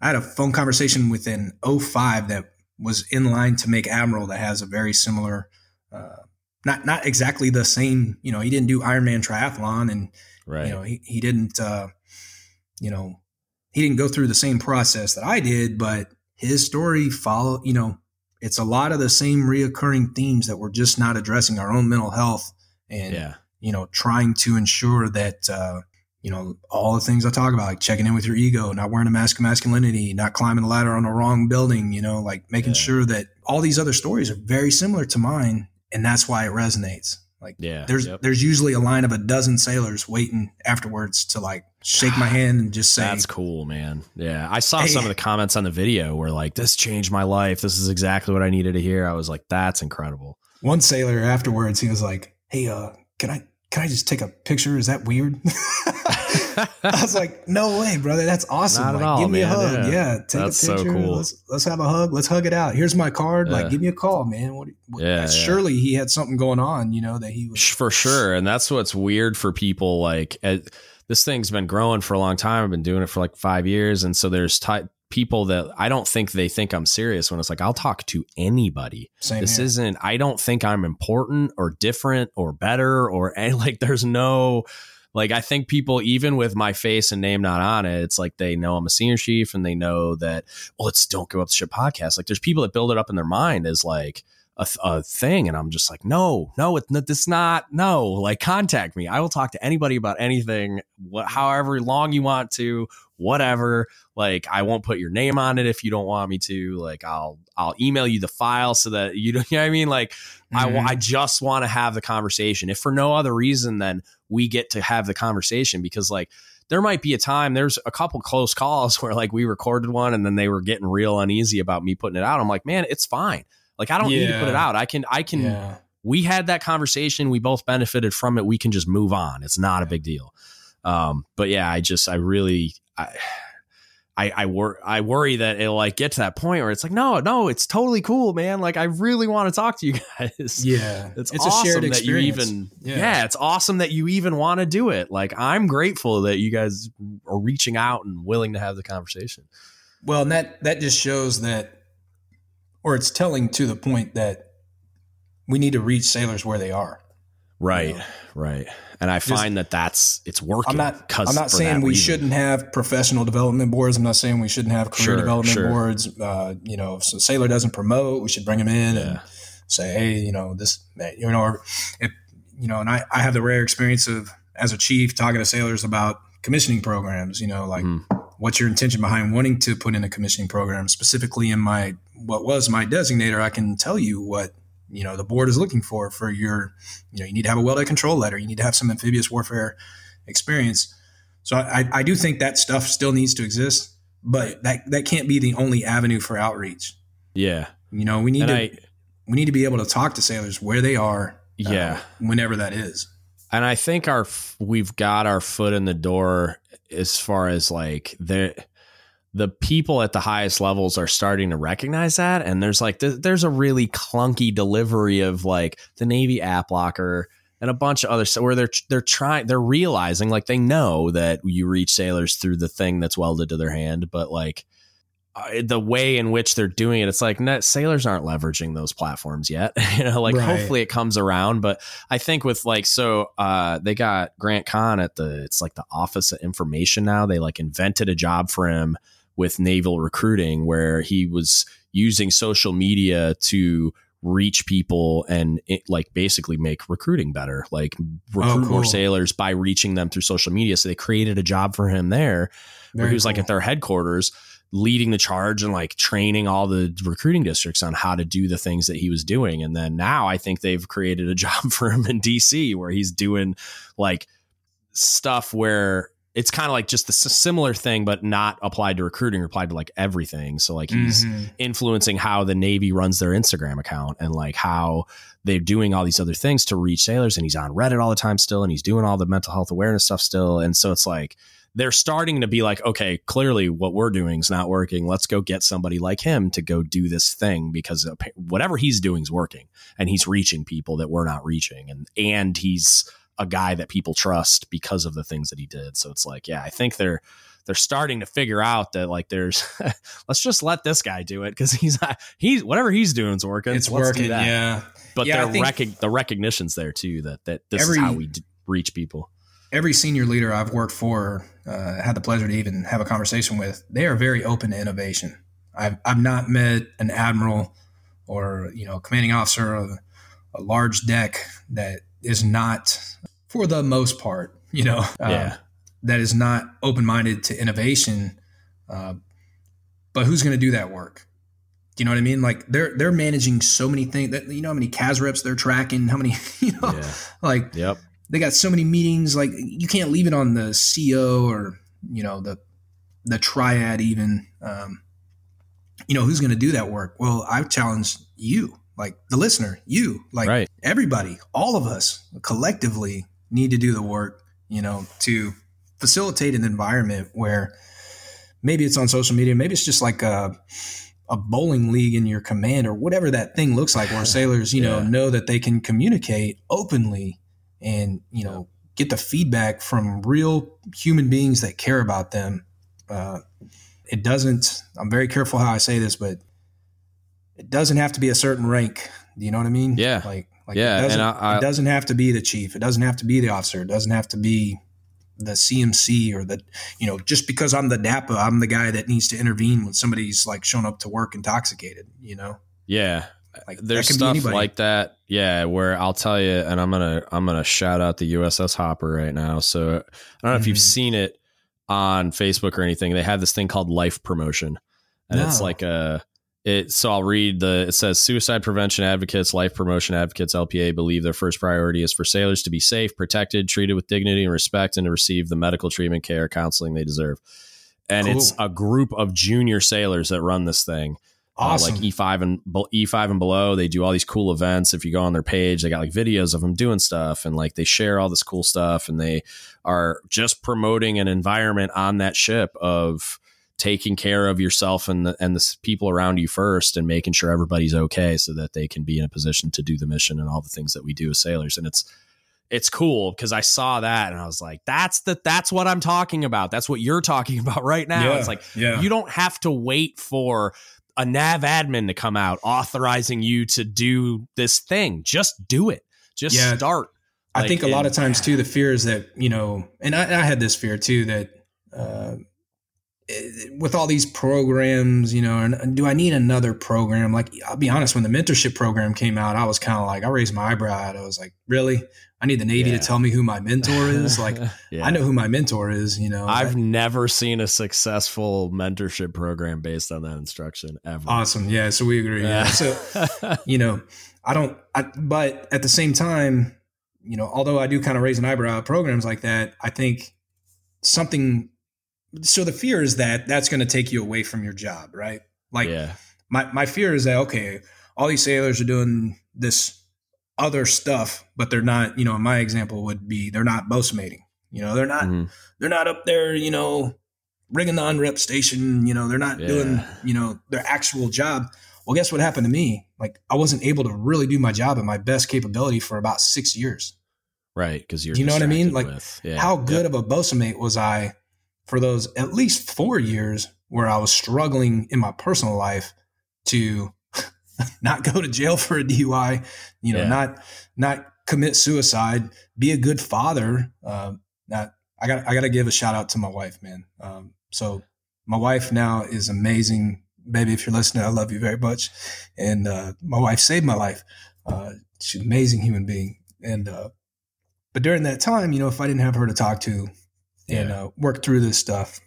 I had a phone conversation with an 05 that was in line to make Admiral that has a very similar. Uh, not not exactly the same, you know. He didn't do Ironman triathlon, and right. you know he, he didn't uh you know he didn't go through the same process that i did but his story follow you know it's a lot of the same reoccurring themes that we're just not addressing our own mental health and yeah. you know trying to ensure that uh you know all the things i talk about like checking in with your ego not wearing a mask of masculinity not climbing the ladder on the wrong building you know like making Yeah. sure that all these other stories are very similar to mine and that's why it resonates like Yeah. there's Yep. there's usually a line of a dozen sailors waiting afterwards to like shake my hand and just say That's cool, man. Yeah. I saw Hey. some of the comments on the video where like this changed my life. This is exactly what I needed to hear. I was like, that's incredible. one sailor afterwards he was like hey uh can i can i just take a picture is that weird i was like no way brother that's awesome Not at like all, give me man. a hug Yeah. yeah, take That's a so picture cool. let's let's have a hug let's hug it out here's my card Yeah. like give me a call man what, what Yeah, yeah. surely he had something going on you know that he was for sure and that's what's weird for people like uh, this thing's been growing for a long time. I've been doing it for like five years. And so there's ty- people that i don't think they think i'm serious when it's like i'll talk to anybody. Same this here. isn't i don't think i'm important or different or better or any, like there's no like i think people even with my face and name not on it it's like they know i'm a senior chief and they know that well it's don't give up the ship podcast. Like there's people that build it up in their mind as like a, a thing and i'm just like no no it's not this not no like contact me. I will talk to anybody about anything what however long you want to whatever. Like i won't put your name on it if you don't want me to. Like i'll i'll email you the file so that you, don't, you know what i mean? Like mm-hmm. I, I just want to have the conversation. If for no other reason than we get to have the conversation because like there might be a time there's a couple close calls where like we recorded one and then they were getting real uneasy about me putting it out. I'm like man it's fine like I don't yeah. need to put it out. I can I can yeah. we had that conversation. We both benefited from it. We can just move on. It's not a big deal. Um, but yeah, I just I really I I I, wor- I worry that it'll like get to that point where it's like, no, no, it's totally cool, man. Like I really want to talk to you guys. Yeah. It's, it's awesome a shared that you even yeah. yeah, it's awesome that you even want to do it. Like I'm grateful that you guys are reaching out and willing to have the conversation. Well, and that that just shows that or it's telling to the point that we need to reach sailors where they are. Right, you know? right. And I find Just, that that's it's working. I'm not. I'm not saying we reason. shouldn't have professional development boards. I'm not saying we shouldn't have career sure, development sure. boards. Uh, you know, if a sailor doesn't promote, we should bring him in yeah. and say, hey, you know, this, you know, if you know, and I, I have the rare experience of as a chief talking to sailors about commissioning programs. You know, like mm. what's your intention behind wanting to put in a commissioning program? Specifically, in my what was my designator, I can tell you what you know the board is looking for for your you know you need to have a well deck control letter you need to have some amphibious warfare experience. So I, I do think that stuff still needs to exist but that that can't be the only avenue for outreach. Yeah. You know we need and to I, we need to be able to talk to sailors where they are uh, yeah. uh, whenever that is. And i think our we've got our foot in the door as far as like there the people at the highest levels are starting to recognize that. And there's like th- there's a really clunky delivery of like the navy app locker and a bunch of other stuff where they're they're trying they're realizing like they know that you reach sailors through the thing that's welded to their hand but like uh, the way in which they're doing it it's like net, sailors aren't leveraging those platforms yet. You know like right. hopefully it comes around but i think with like so uh they got grant kahn at the it's like the office of information now. They like invented a job for him with naval recruiting where he was using social media to reach people and it, like basically make recruiting better like recruit oh, cool. more sailors by reaching them through social media so they created a job for him there Very where he was cool. like at their headquarters leading the charge and like training all the recruiting districts on how to do the things that he was doing and then now i think they've created a job for him in dc where he's doing like stuff where it's kind of like just the similar thing, but not applied to recruiting, applied to like everything. So like he's mm-hmm. influencing how the Navy runs their Instagram account and like how they're doing all these other things to reach sailors. And he's on Reddit all the time still, and he's doing all the mental health awareness stuff still. And so it's like they're starting to be like, okay, clearly what we're doing is not working. Let's go get somebody like him to go do this thing because whatever he's doing is working, and he's reaching people that we're not reaching, and and he's a guy that people trust because of the things that he did. So it's like, yeah, I think they're they're starting to figure out that like there's let's just let this guy do it because he's not he's whatever he's doing is working. It's working, yeah. But yeah, the rec- the recognition's there too that that this every, is how we d- reach people. Every senior leader I've worked for, uh, had the pleasure to even have a conversation with, they are very open to innovation. I've I've not met an admiral or you know commanding officer of a large deck that is not, for the most part, you know, uh, yeah. that is not open minded to innovation. Uh, but who's going to do that work? Do you know what I mean? Like they're they're managing so many things that you know how many CAS reps they're tracking, how many you know, yeah. like yep. they got so many meetings. Like you can't leave it on the CEO or you know the the triad even. Um, you know who's going to do that work? Well, I challenge you like the listener, you, like right. everybody, all of us collectively need to do the work, you know, to facilitate an environment where maybe it's on social media, maybe it's just like a, a bowling league in your command or whatever that thing looks like, where sailors, you know, know that they can communicate openly and, you know, get the feedback from real human beings that care about them. Uh, it doesn't, I'm very careful how I say this, but it doesn't have to be a certain rank. Do you know what I mean? Yeah. Like, like yeah. It doesn't, I, I, it doesn't have to be the chief. It doesn't have to be the officer. It doesn't have to be the CMC or the, you know, just because I'm the DAPA, I'm the guy that needs to intervene when somebody's like shown up to work intoxicated, you know? Yeah. Like there's stuff like that yeah where i'll tell you and i'm gonna i'm gonna shout out the uss hopper right now so i don't know mm-hmm. if you've mm-hmm. seen it on facebook or anything they have this thing called life promotion and no. it's like a it so i'll read the it says suicide prevention advocates life promotion advocates lpa believe their first priority is for sailors to be safe protected treated with dignity and respect and to receive the medical treatment care counseling they deserve and cool. it's a group of junior sailors that run this thing Awesome. Uh, like E5 and E5 and below, they do all these cool events. If you go on their page, they got like videos of them doing stuff and like they share all this cool stuff and they are just promoting an environment on that ship of taking care of yourself and the, and the people around you first and making sure everybody's okay so that they can be in a position to do the mission and all the things that we do as sailors. And it's it's cool because I saw that and I was like, that's the that's what I'm talking about. That's what you're talking about right now. Yeah, it's like yeah. you don't have to wait for a nav admin to come out authorizing you to do this thing. Just do it. Just yeah, start. I think a lot of times too, the fear is that, you know, and I, I had this fear too, that, uh, with all these programs, you know, and do I need another program? Like, I'll be honest, when the mentorship program came out, I was kind of like, I raised my eyebrow. I was like, really? I need the Navy yeah. to tell me who my mentor is. Like, yeah. I know who my mentor is. You know, I've never seen a successful mentorship program based on that instruction ever. Awesome. Yeah. So we agree. Yeah. So, you know, I don't, I, but at the same time, you know, although I do kind of raise an eyebrow at programs like that, I think something so the fear is that that's going to take you away from your job, right? Like yeah. my my fear is that okay, all these sailors are doing this other stuff, but they're not, you know, my example would be they're not boatmating. You know, they're not mm-hmm. they're not up there, you know, rigging the unrep station, you know, they're not yeah. doing, you know, their actual job. Well, guess what happened to me? Like I wasn't able to really do my job at my best capability for about 6 years. Right, because you're you know what I mean? Like yeah. how good of a boatmate was I for those at least four years where I was struggling in my personal life to not go to jail for a DUI, you know, yeah. not not commit suicide, be a good father. Uh, not I got I got to give a shout out to my wife, man. Um, so my wife now is amazing, baby. If you're listening, I love you very much. And uh, my wife saved my life. Uh, she's an amazing human being. And uh, but during that time, you know, if I didn't have her to talk to, and yeah. uh, work through this stuff.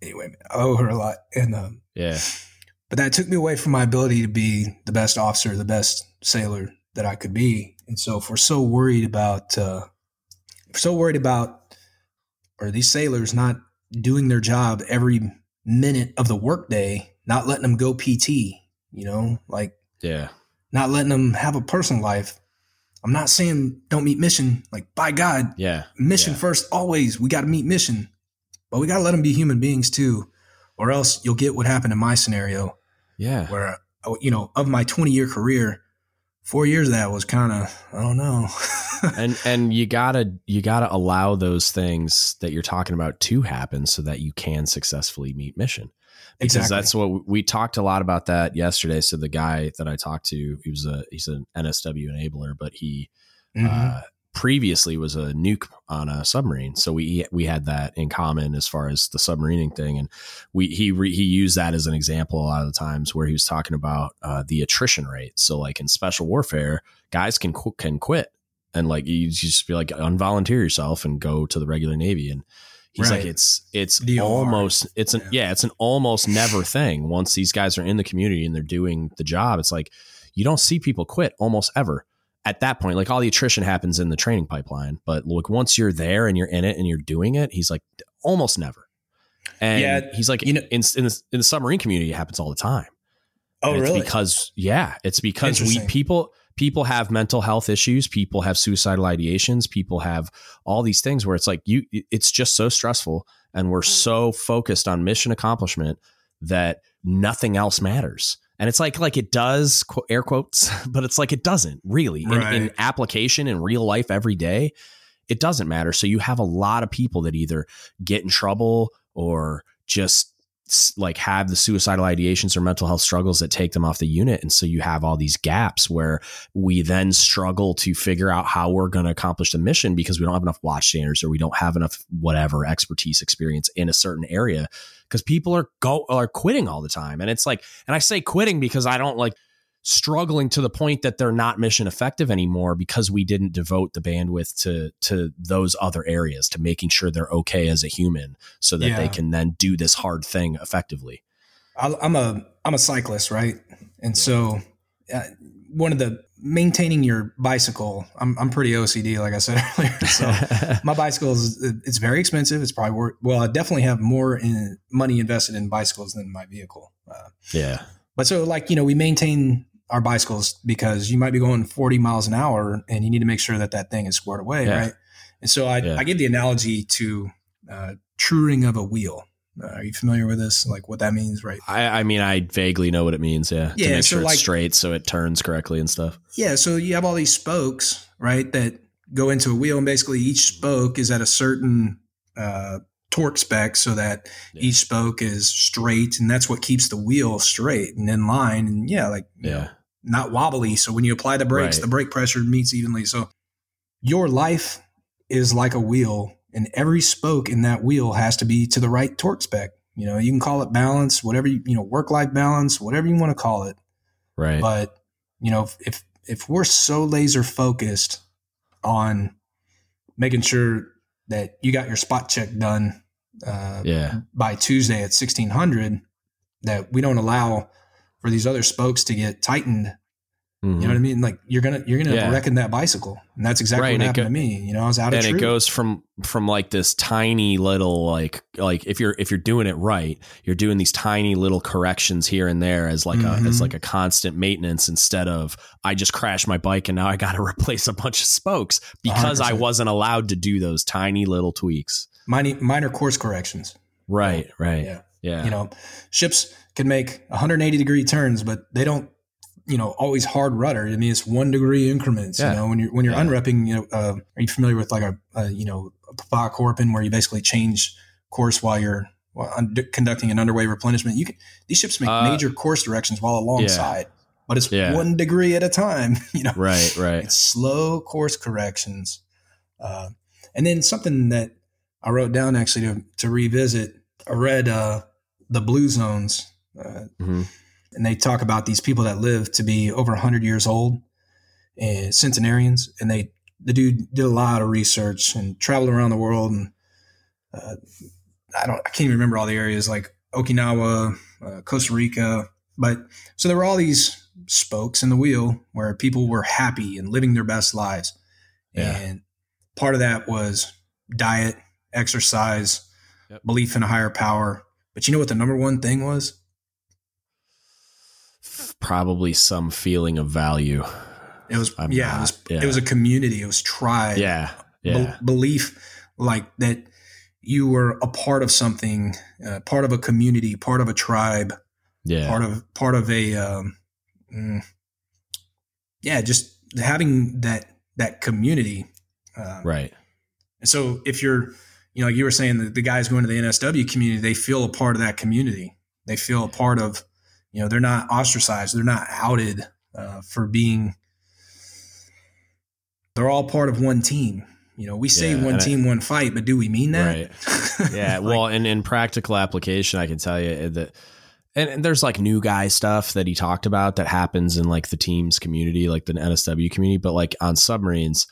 Anyway, I owe her a lot, and um, yeah, but that took me away from my ability to be the best officer, the best sailor that I could be. And so, if we're so worried about, uh, so worried about, or these sailors not doing their job every minute of the workday, not letting them go PT, you know, like yeah, not letting them have a personal life. I'm not saying don't meet mission. Like by God, yeah, mission yeah. first. Always, we got to meet mission, but we got to let them be human beings too, or else you'll get what happened in my scenario. Yeah, where uh, you know of my 20 year career, four years of that was kind of I don't know. and and you gotta you gotta allow those things that you're talking about to happen so that you can successfully meet mission because exactly. that's what we talked a lot about that yesterday. So the guy that I talked to, he was a he's an NSW enabler, but he mm-hmm. uh, previously was a nuke on a submarine. So we we had that in common as far as the submarining thing, and we he re, he used that as an example a lot of the times where he was talking about uh, the attrition rate. So like in special warfare, guys can can quit and like you just be like unvolunteer yourself and go to the regular navy and He's right. like, it's it's the almost it's an yeah. yeah, it's an almost never thing. Once these guys are in the community and they're doing the job, it's like you don't see people quit almost ever. At that point, like all the attrition happens in the training pipeline, but look, once you're there and you're in it and you're doing it, he's like almost never. And yeah, he's like, you know, in, in, the, in the submarine community, it happens all the time. Oh, really? Because yeah, it's because we people people have mental health issues people have suicidal ideations people have all these things where it's like you it's just so stressful and we're mm. so focused on mission accomplishment that nothing else matters and it's like like it does air quotes but it's like it doesn't really right. in, in application in real life every day it doesn't matter so you have a lot of people that either get in trouble or just like have the suicidal ideations or mental health struggles that take them off the unit. And so you have all these gaps where we then struggle to figure out how we're going to accomplish the mission because we don't have enough watch standers or we don't have enough whatever expertise experience in a certain area because people are go are quitting all the time. And it's like and I say quitting because I don't like struggling to the point that they're not mission effective anymore because we didn't devote the bandwidth to to those other areas to making sure they're okay as a human so that yeah. they can then do this hard thing effectively. I'm a i'm a cyclist right? And so uh, one of the maintaining your bicycle i'm, I'm pretty ocd like i said earlier. So my bicycle is it's very expensive. It's probably worth well i definitely have more in money invested in bicycles than my vehicle. Uh, yeah. but so like you know we maintain our bicycles because you might be going 40 miles an hour and you need to make sure that that thing is squared away, yeah. right? And so I, yeah. I give the analogy to uh, truing of a wheel. Uh, are you familiar with this? Like what that means, right? I, I mean, I vaguely know what it means. Yeah, yeah. To make so sure like, it's straight so it turns correctly and stuff. Yeah. So you have all these spokes, right, that go into a wheel, and basically each spoke is at a certain uh, torque spec, so that yeah. each spoke is straight, and that's what keeps the wheel straight and in line. And yeah, like yeah. Know, not wobbly. So when you apply the brakes, right. the brake pressure meets evenly. So your life is like a wheel, and every spoke in that wheel has to be to the right torque spec. You know, you can call it balance, whatever you, you know, work life balance, whatever you want to call it. Right. But you know, if if we're so laser focused on making sure that you got your spot check done uh, yeah. by Tuesday at 1600, that we don't allow for these other spokes to get tightened. Mm-hmm. You know what I mm-hmm. mean? Like you're gonna you're gonna yeah. reckon that bicycle, and that's exactly right. what happened go- to me. You know, I was out and of and it goes from from like this tiny little like like if you're if you're doing it right, you're doing these tiny little corrections here and there as like mm-hmm. a as like a constant maintenance instead of I just crashed my bike and now I got to replace a bunch of spokes because 100%. I wasn't allowed to do those tiny little tweaks. Minor minor course corrections. Right. Right. Yeah. Yeah. You know, ships can make 180 degree turns, but they don't, you know, always hard rudder. I mean, it's one degree increments. Yeah. You know, when you're when you're yeah. unrepping, you know, uh, are you familiar with like a, a you know a Papa where you basically change course while you're while conducting an underway replenishment? You can these ships make uh, major course directions while alongside. Yeah. But it's one degree at a time, you know. Right, right. It's slow course corrections, uh, and then something that I wrote down actually to to revisit. I read uh, the Blue Zones uh, mm-hmm. And they talk about these people that live to be over 100 years old, and centenarians. And they, the dude did a lot of research and traveled around the world. And uh, I don't, I can't even remember all the areas like Okinawa, uh, Costa Rica. But so there were all these spokes in the wheel where people were happy and living their best lives. Yeah. And part of that was diet, exercise, yep. belief in a higher power. But you know what the number one thing was? probably some feeling of value. It was yeah, not, it was yeah, it was a community. It was tribe. Yeah, yeah. Be- belief like that you were a part of something, uh, part of a community, part of a tribe. Yeah, part of part of a um, mm, yeah, just having that that community. Um, right. And so if you're you know, like you were saying, the, the guys going to the NSW community, they feel a part of that community. They feel a part of you know they're not ostracized. They're not outed uh, for being they're all part of one team. You know we say yeah, one team I, one fight but do we mean that? Right. Yeah like, well and in practical application i can tell you uh, that and, and, there's like new guy stuff that he talked about that happens in like the team's community like the nsw community but like on submarines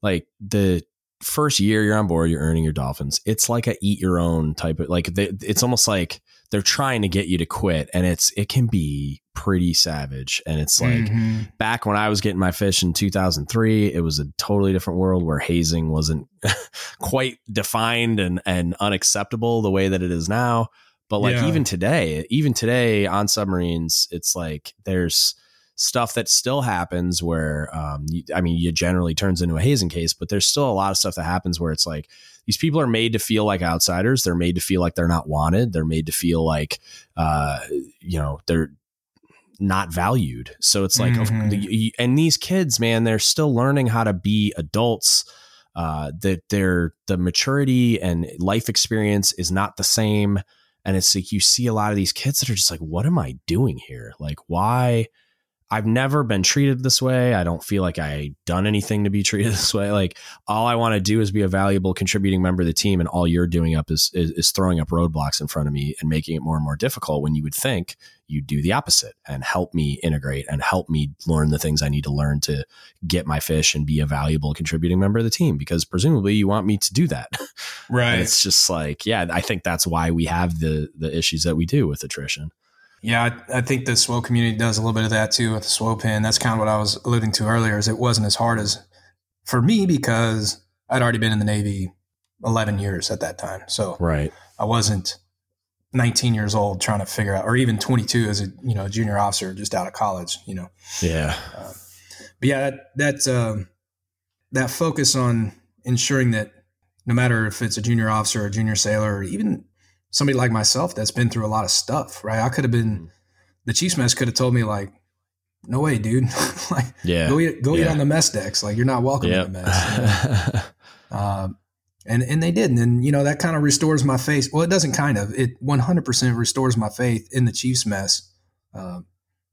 like the first year you're on board you're earning your dolphins it's like a eat your own type of like they, it's almost like they're trying to get you to quit and it's it can be pretty savage and it's like mm-hmm. back when i was getting my fish in 2003 it was a totally different world where hazing wasn't quite defined and and unacceptable the way that it is now but like yeah. even today even today on submarines it's like there's stuff that still happens where um, you, i mean it generally turns into a hazing case but there's still a lot of stuff that happens where it's like these people are made to feel like outsiders. They're made to feel like they're not wanted. They're made to feel like, uh, you know, they're not valued. So it's like, mm-hmm. and these kids, man, they're still learning how to be adults. Uh, that their the maturity and life experience is not the same, and it's like you see a lot of these kids that are just like, "What am I doing here? Like, why?" I've never been treated this way. I don't feel like I done anything to be treated this way. Like all I want to do is be a valuable contributing member of the team, and all you're doing up is, is, is throwing up roadblocks in front of me and making it more and more difficult. When you would think you'd do the opposite and help me integrate and help me learn the things I need to learn to get my fish and be a valuable contributing member of the team. Because presumably you want me to do that, right? And it's just like, yeah, I think that's why we have the the issues that we do with attrition. Yeah, I, I, think the SWO community does a little bit of that too with the SWO pin. That's kind of what I was alluding to earlier. Is it wasn't as hard as for me because I'd already been in the Navy eleven years at that time, so right, I wasn't 19 years old trying to figure out, or even 22 as a you know junior officer just out of college. You know, yeah. Uh, but yeah, that that um, that focus on ensuring that no matter if it's a junior officer or a junior sailor, or even somebody like myself that's been through a lot of stuff, right? I could have been, mm-hmm. the chief's mess could have told me like, no way, dude. like, yeah, go eat, go yeah. eat on the mess decks. Like, you're not welcome yep. in the mess. You know? um, and and they didn't. and you know that kind of restores my faith. Well, it doesn't kind of. It 100 percent restores my faith in the chief's mess, uh,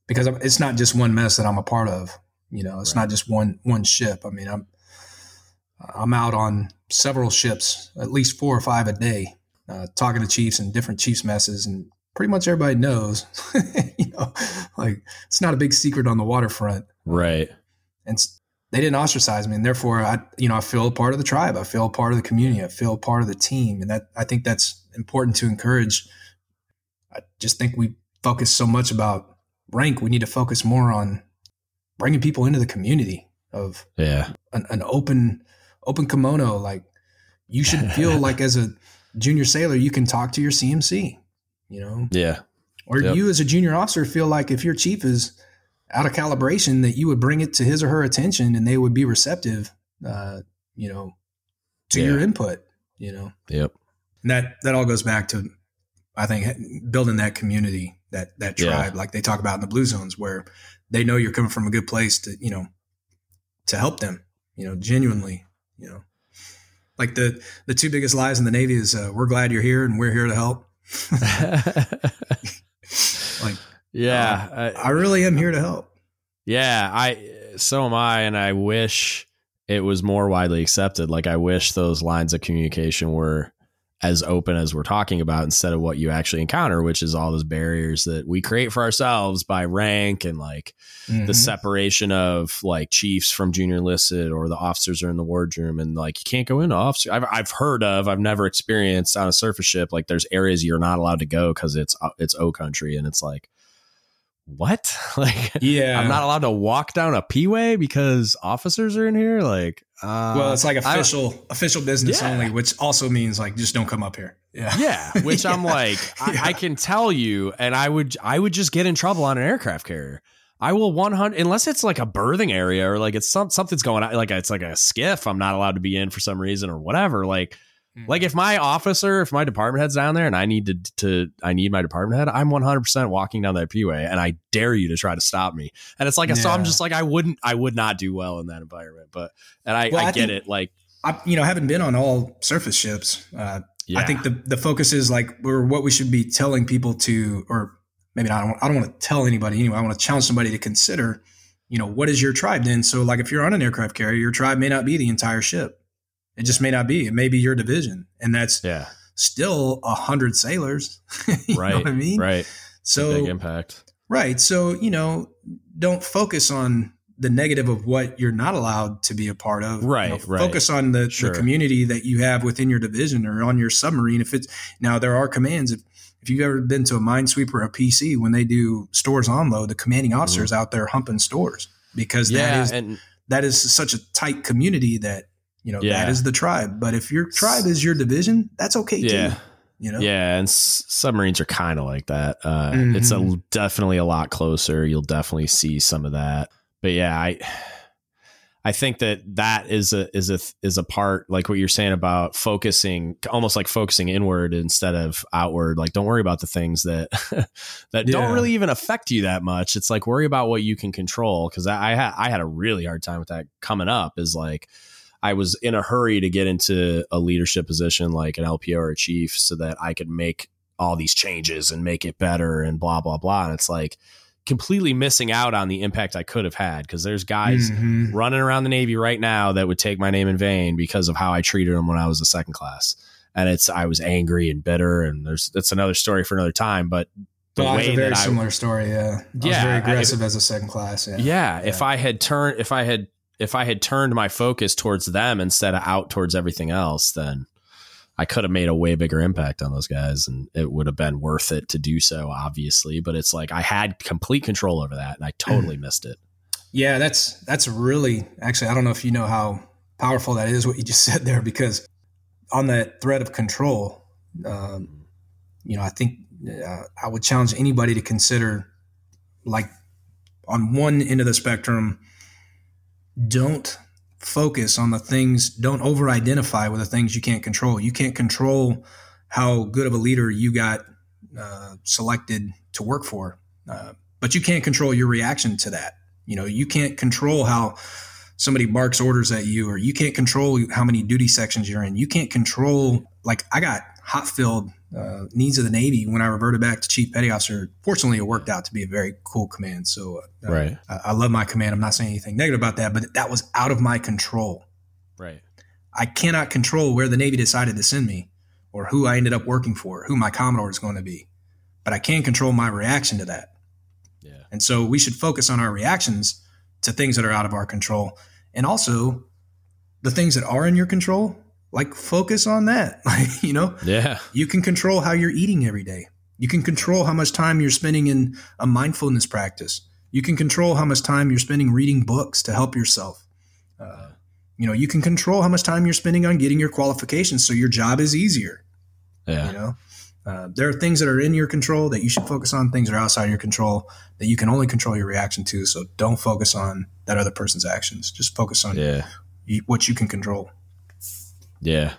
because it's not just one mess that I'm a part of. You know, it's right. not just one one ship. I mean, I'm I'm out on several ships, at least four or five a day, uh, talking to chiefs and different chiefs messes, and pretty much everybody knows. you know, like it's not a big secret on the waterfront, right? And they didn't ostracize me, and therefore, I you know I feel part of the tribe. I feel part of the community. I feel part of the team, and that I think that's important to encourage. I just think we focus so much about rank. We need to focus more on bringing people into the community of yeah an, an open open kimono like you should feel like as a junior sailor, you can talk to your CMC, you know? Yeah. Or yep. you as a junior officer feel like if your chief is out of calibration, that you would bring it to his or her attention and they would be receptive, uh, you know, to yeah. your input, you know? Yep. And that, that all goes back to, I think, building that community, that, that tribe, yeah. like they talk about in the blue zones where they know you're coming from a good place to, you know, to help them, you know, genuinely, you know like the the two biggest lies in the Navy is uh, we're glad you're here and we're here to help. like, yeah, uh, I, I really am here to help. Yeah, I so am I, and I wish it was more widely accepted. Like, I wish those lines of communication were as open as we're talking about instead of what you actually encounter, which is all those barriers that we create for ourselves by rank and like mm-hmm. the separation of like chiefs from junior enlisted or the officers are in the wardroom and like you can't go into officer. I've, I've heard of, I've never experienced on a surface ship. Like there's areas you're not allowed to go because it's, uh, it's O country and it's like, what? Like, yeah, I'm not allowed to walk down a P-way because officers are in here. Like, uh, well, it's like official I, official business yeah. only, which also means like just don't come up here. Yeah, yeah. Which yeah. I'm like, I, yeah. I, can tell you, and I would I would just get in trouble on an aircraft carrier. I will 100 unless it's like a berthing area or like it's some something's going on, like it's like a SCIF. I'm not allowed to be in for some reason or whatever. Like Mm-hmm. Like if my officer, if my department head's down there and I need to, to I need my department head, I'm 100% walking down that P-way and I dare you to try to stop me. And it's like, yeah. so I'm just like, I wouldn't, I would not do well in that environment. But, and I, well, I, I get it. Like, I, you know, having been on all surface ships, uh, yeah. I think the, the focus is like, or what we should be telling people to, or maybe not, I don't, I don't want to tell anybody anyway. I want to challenge somebody to consider, you know, what is your tribe then? So like if you're on an aircraft carrier, your tribe may not be the entire ship. It just may not be. It may be your division, and that's yeah. still a hundred sailors. right. I mean? Right. So big impact. Right. So you know, don't focus on the negative of what you're not allowed to be a part of. Right. You know, right. Focus on the, sure. the community that you have within your division or on your submarine. If it's now there are commands. If if you've ever been to a minesweeper or a PC when they do stores on load, the commanding officer is mm-hmm. out there humping stores because yeah, that is and- that is such a tight community that you know, yeah. that is the tribe. But if your tribe is your division, that's okay yeah. too. You know? Yeah, and s- submarines are kind of like that. Uh, mm-hmm. It's a definitely a lot closer. You'll definitely see some of that. But yeah, I I think that that is a is a is a part like what you're saying about focusing, almost like focusing inward instead of outward. Like, don't worry about the things that that yeah. don't really even affect you that much. It's like worry about what you can control. Because I I had I had a really hard time with that coming up. Is like I was in a hurry to get into a leadership position like an LPO or a chief so that I could make all these changes and make it better and blah blah blah. And it's like, completely missing out on the impact I could have had because there's guys Mhm. running around the Navy right now that would take my name in vain because of how I treated them when I was a second class. And it's I was angry and bitter, and there's that's another story for another time. But the Well, way a very that I similar story. Yeah, I was Yeah, very I- aggressive as a second class. Yeah, yeah, if I had turned if I had if I had turned my focus towards them instead of out towards everything else, then I could have made a way bigger impact on those guys and it would have been worth it to do so, obviously. But it's like I had complete control over that and I totally missed it. Yeah, that's that's really actually. I don't know if you know how powerful that is. What you just said there, because on that thread of control, um, you know, I think uh, I would challenge anybody to consider, like, on one end of the spectrum, don't focus on the things. Don't over-identify with the things you can't control. You can't control how good of a leader you got uh, selected to work for, uh, but you can't control your reaction to that. You know, you can't control how somebody barks orders at you, or you can't control how many duty sections you're in. You can't control, like, I got hot filled uh, needs of the Navy when I reverted back to Chief Petty Officer. Fortunately, it worked out to be a very cool command. So, uh, Right. I, I love my command. I'm not saying anything negative about that, but that was out of my control. Right. I cannot control where the Navy decided to send me or who I ended up working for, who my Commodore is going to be. But I can control my reaction to that. Yeah. And so we should focus on our reactions to things that are out of our control. And also the things that are in your control, like focus on that. Like, you know, Yeah. you can control how you're eating every day. You can control how much time you're spending in a mindfulness practice. You can control how much time you're spending reading books to help yourself. Uh, you know, you can control how much time you're spending on getting your qualifications so your job is easier. Yeah. You know, uh, there are things that are in your control that you should focus on. Things that are outside your control that you can only control your reaction to. So don't focus on that other person's actions. Just focus on Yeah. you, what you can control. Yeah.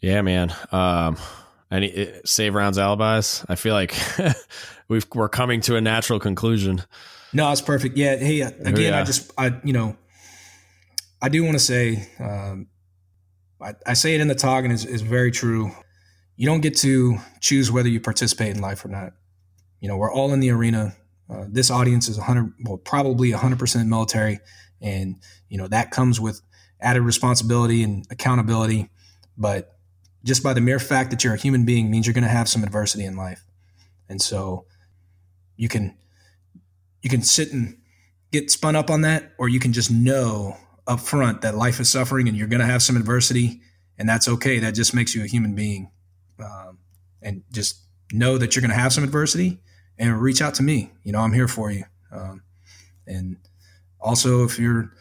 Yeah, man. Um, any uh, save rounds alibis? I feel like we've we're coming to a natural conclusion. No, it's perfect. Yeah. Hey, uh, again, Yeah. I just, I, you know, I do want to say, um, I, I say it in the talk and it's, it's very true. You don't get to choose whether you participate in life or not. You know, we're all in the arena. Uh, this audience is 100, well, probably 100% military. And, you know, that comes with added responsibility and accountability. But just by the mere fact that you're a human being means you're going to have some adversity in life. And so you can, you can sit and get spun up on that, or you can just know up front that life is suffering and you're going to have some adversity, and that's okay. That just makes you a human being. Um, and just know that you're going to have some adversity and reach out to me. You know, I'm here for you. Um, and also, if you're,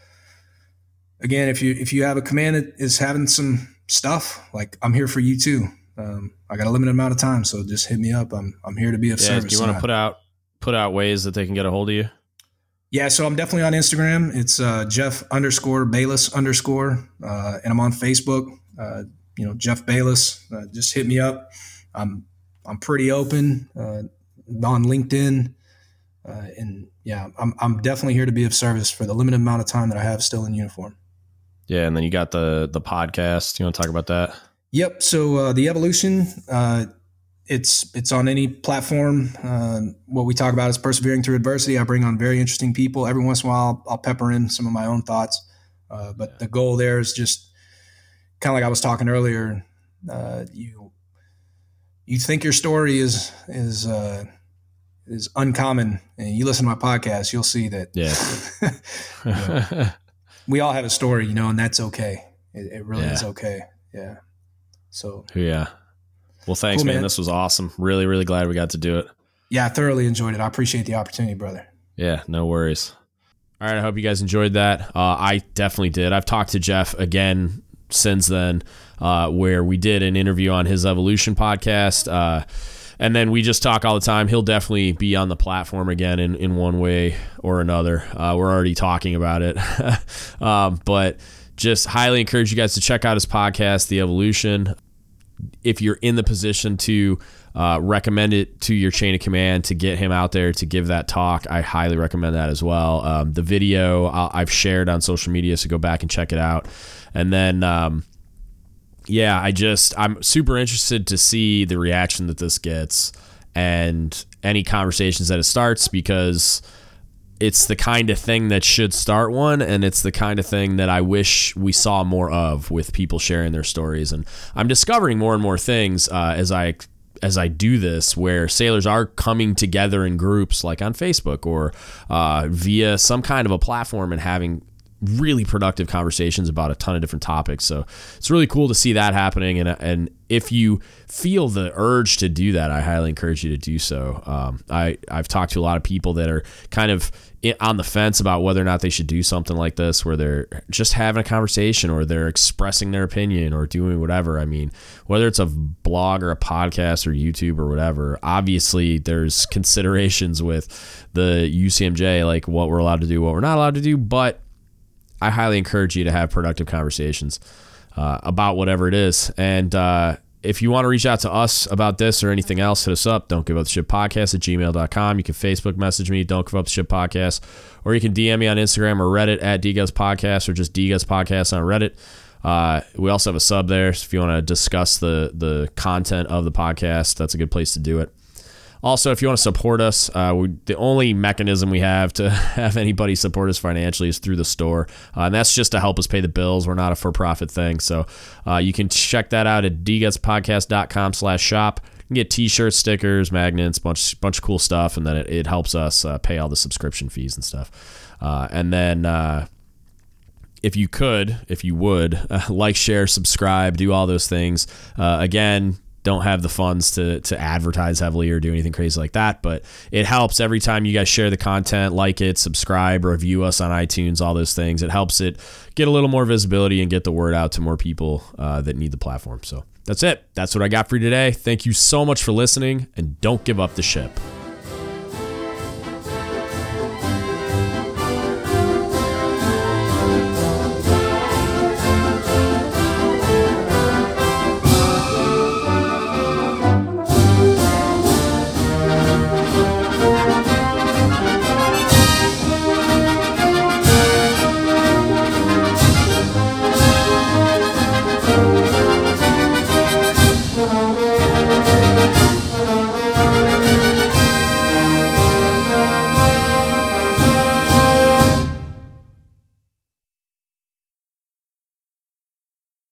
again, if you if you have a command that is having some stuff, like I'm here for you too. Um, I got a limited amount of time, so just hit me up. I'm I'm here to be of Yeah. service. Do you want to put out put out ways that they can get a hold of you? Yeah, so I'm definitely on Instagram. It's uh, Jeff underscore Bayless underscore, uh, and I'm on Facebook. Uh, you know, Jeff Bayless. Uh, just hit me up. I'm I'm pretty open uh, on LinkedIn, uh, and yeah, I'm I'm definitely here to be of service for the limited amount of time that I have still in uniform. Yeah, and then you got the the podcast. You want to talk about that? Yep. So uh, the evolution, uh, it's it's on any platform. Uh, what we talk about is persevering through adversity. I bring on very interesting people. Every once in a while, I'll, I'll pepper in some of my own thoughts. Uh, but the goal there is just kind of like I was talking earlier. Uh, you you think your story is is uh, is uncommon, and you listen to my podcast, you'll see that. Yeah. we all have a story, you know, and that's okay. It, it really Yeah. is okay. Yeah. So yeah. Well, thanks, Cool, man. man. This was awesome. Really, really glad we got to do it. yeah, I thoroughly enjoyed it. I appreciate the opportunity, brother. Yeah, no worries. All right, I hope you guys enjoyed that. Uh, I definitely did. I've talked to Jeff again since then, uh, where we did an interview on his Evolution podcast. Uh, and then we just talk all the time. He'll definitely be on the platform again in, in one way or another. Uh, we're already talking about it. um, but just highly encourage you guys to check out his podcast, The Evolution if you're in the position to uh, recommend it to your chain of command to get him out there to give that talk, I highly recommend that as well. Um, the video I'll, I've shared on social media, so go back and check it out. And then, um, yeah, I just I'm super interested to see the reaction that this gets. and any conversations that it starts because it's the kind of thing that should start one and it's the kind of thing that I wish we saw more of with people sharing their stories and I'm discovering more and more things uh, as I as I do this where sailors are coming together in groups like on Facebook or uh, via some kind of a platform and having really productive conversations about a ton of different topics. So it's really cool to see that happening. And, and if you feel the urge to do that, I highly encourage you to do so. Um, I, I've talked to a lot of people that are kind of on the fence about whether or not they should do something like this, where they're just having a conversation or they're expressing their opinion or doing whatever. I mean, whether it's a blog or a podcast or YouTube or whatever, obviously there's considerations with the UCMJ, like what we're allowed to do, what we're not allowed to do. But I highly encourage you to have productive conversations uh, about whatever it is. And uh, if you want to reach out to us about this or anything else, hit us up. Don't give up the ship podcast at gmail.com. You can Facebook message me, don't give up the ship podcast, or you can DM me on Instagram or Reddit at DGUTS Podcast or just DGUTS Podcast on Reddit. Uh, we also have a sub there. So if you want to discuss the the content of the podcast, that's a good place to do it. Also, if you want to support us, uh, we, the only mechanism we have to have anybody support us financially is through the store, uh, and that's just to help us pay the bills. We're not a for-profit thing, so uh, you can check that out at dgutspodcast.com slash shop. You can get t-shirts, stickers, magnets, bunch bunch of cool stuff, and then it, it helps us uh, pay all the subscription fees and stuff. Uh, and then uh, if you could, if you would, like, share, subscribe, do all those things. again, don't have the funds to to advertise heavily or do anything crazy like that. But it helps every time you guys share the content, like it, subscribe, review us on iTunes, all those things. It helps it get a little more visibility and get the word out to more people uh, that need the platform. So that's it. That's what I got for you today. Thank you so much for listening, and don't give up the ship.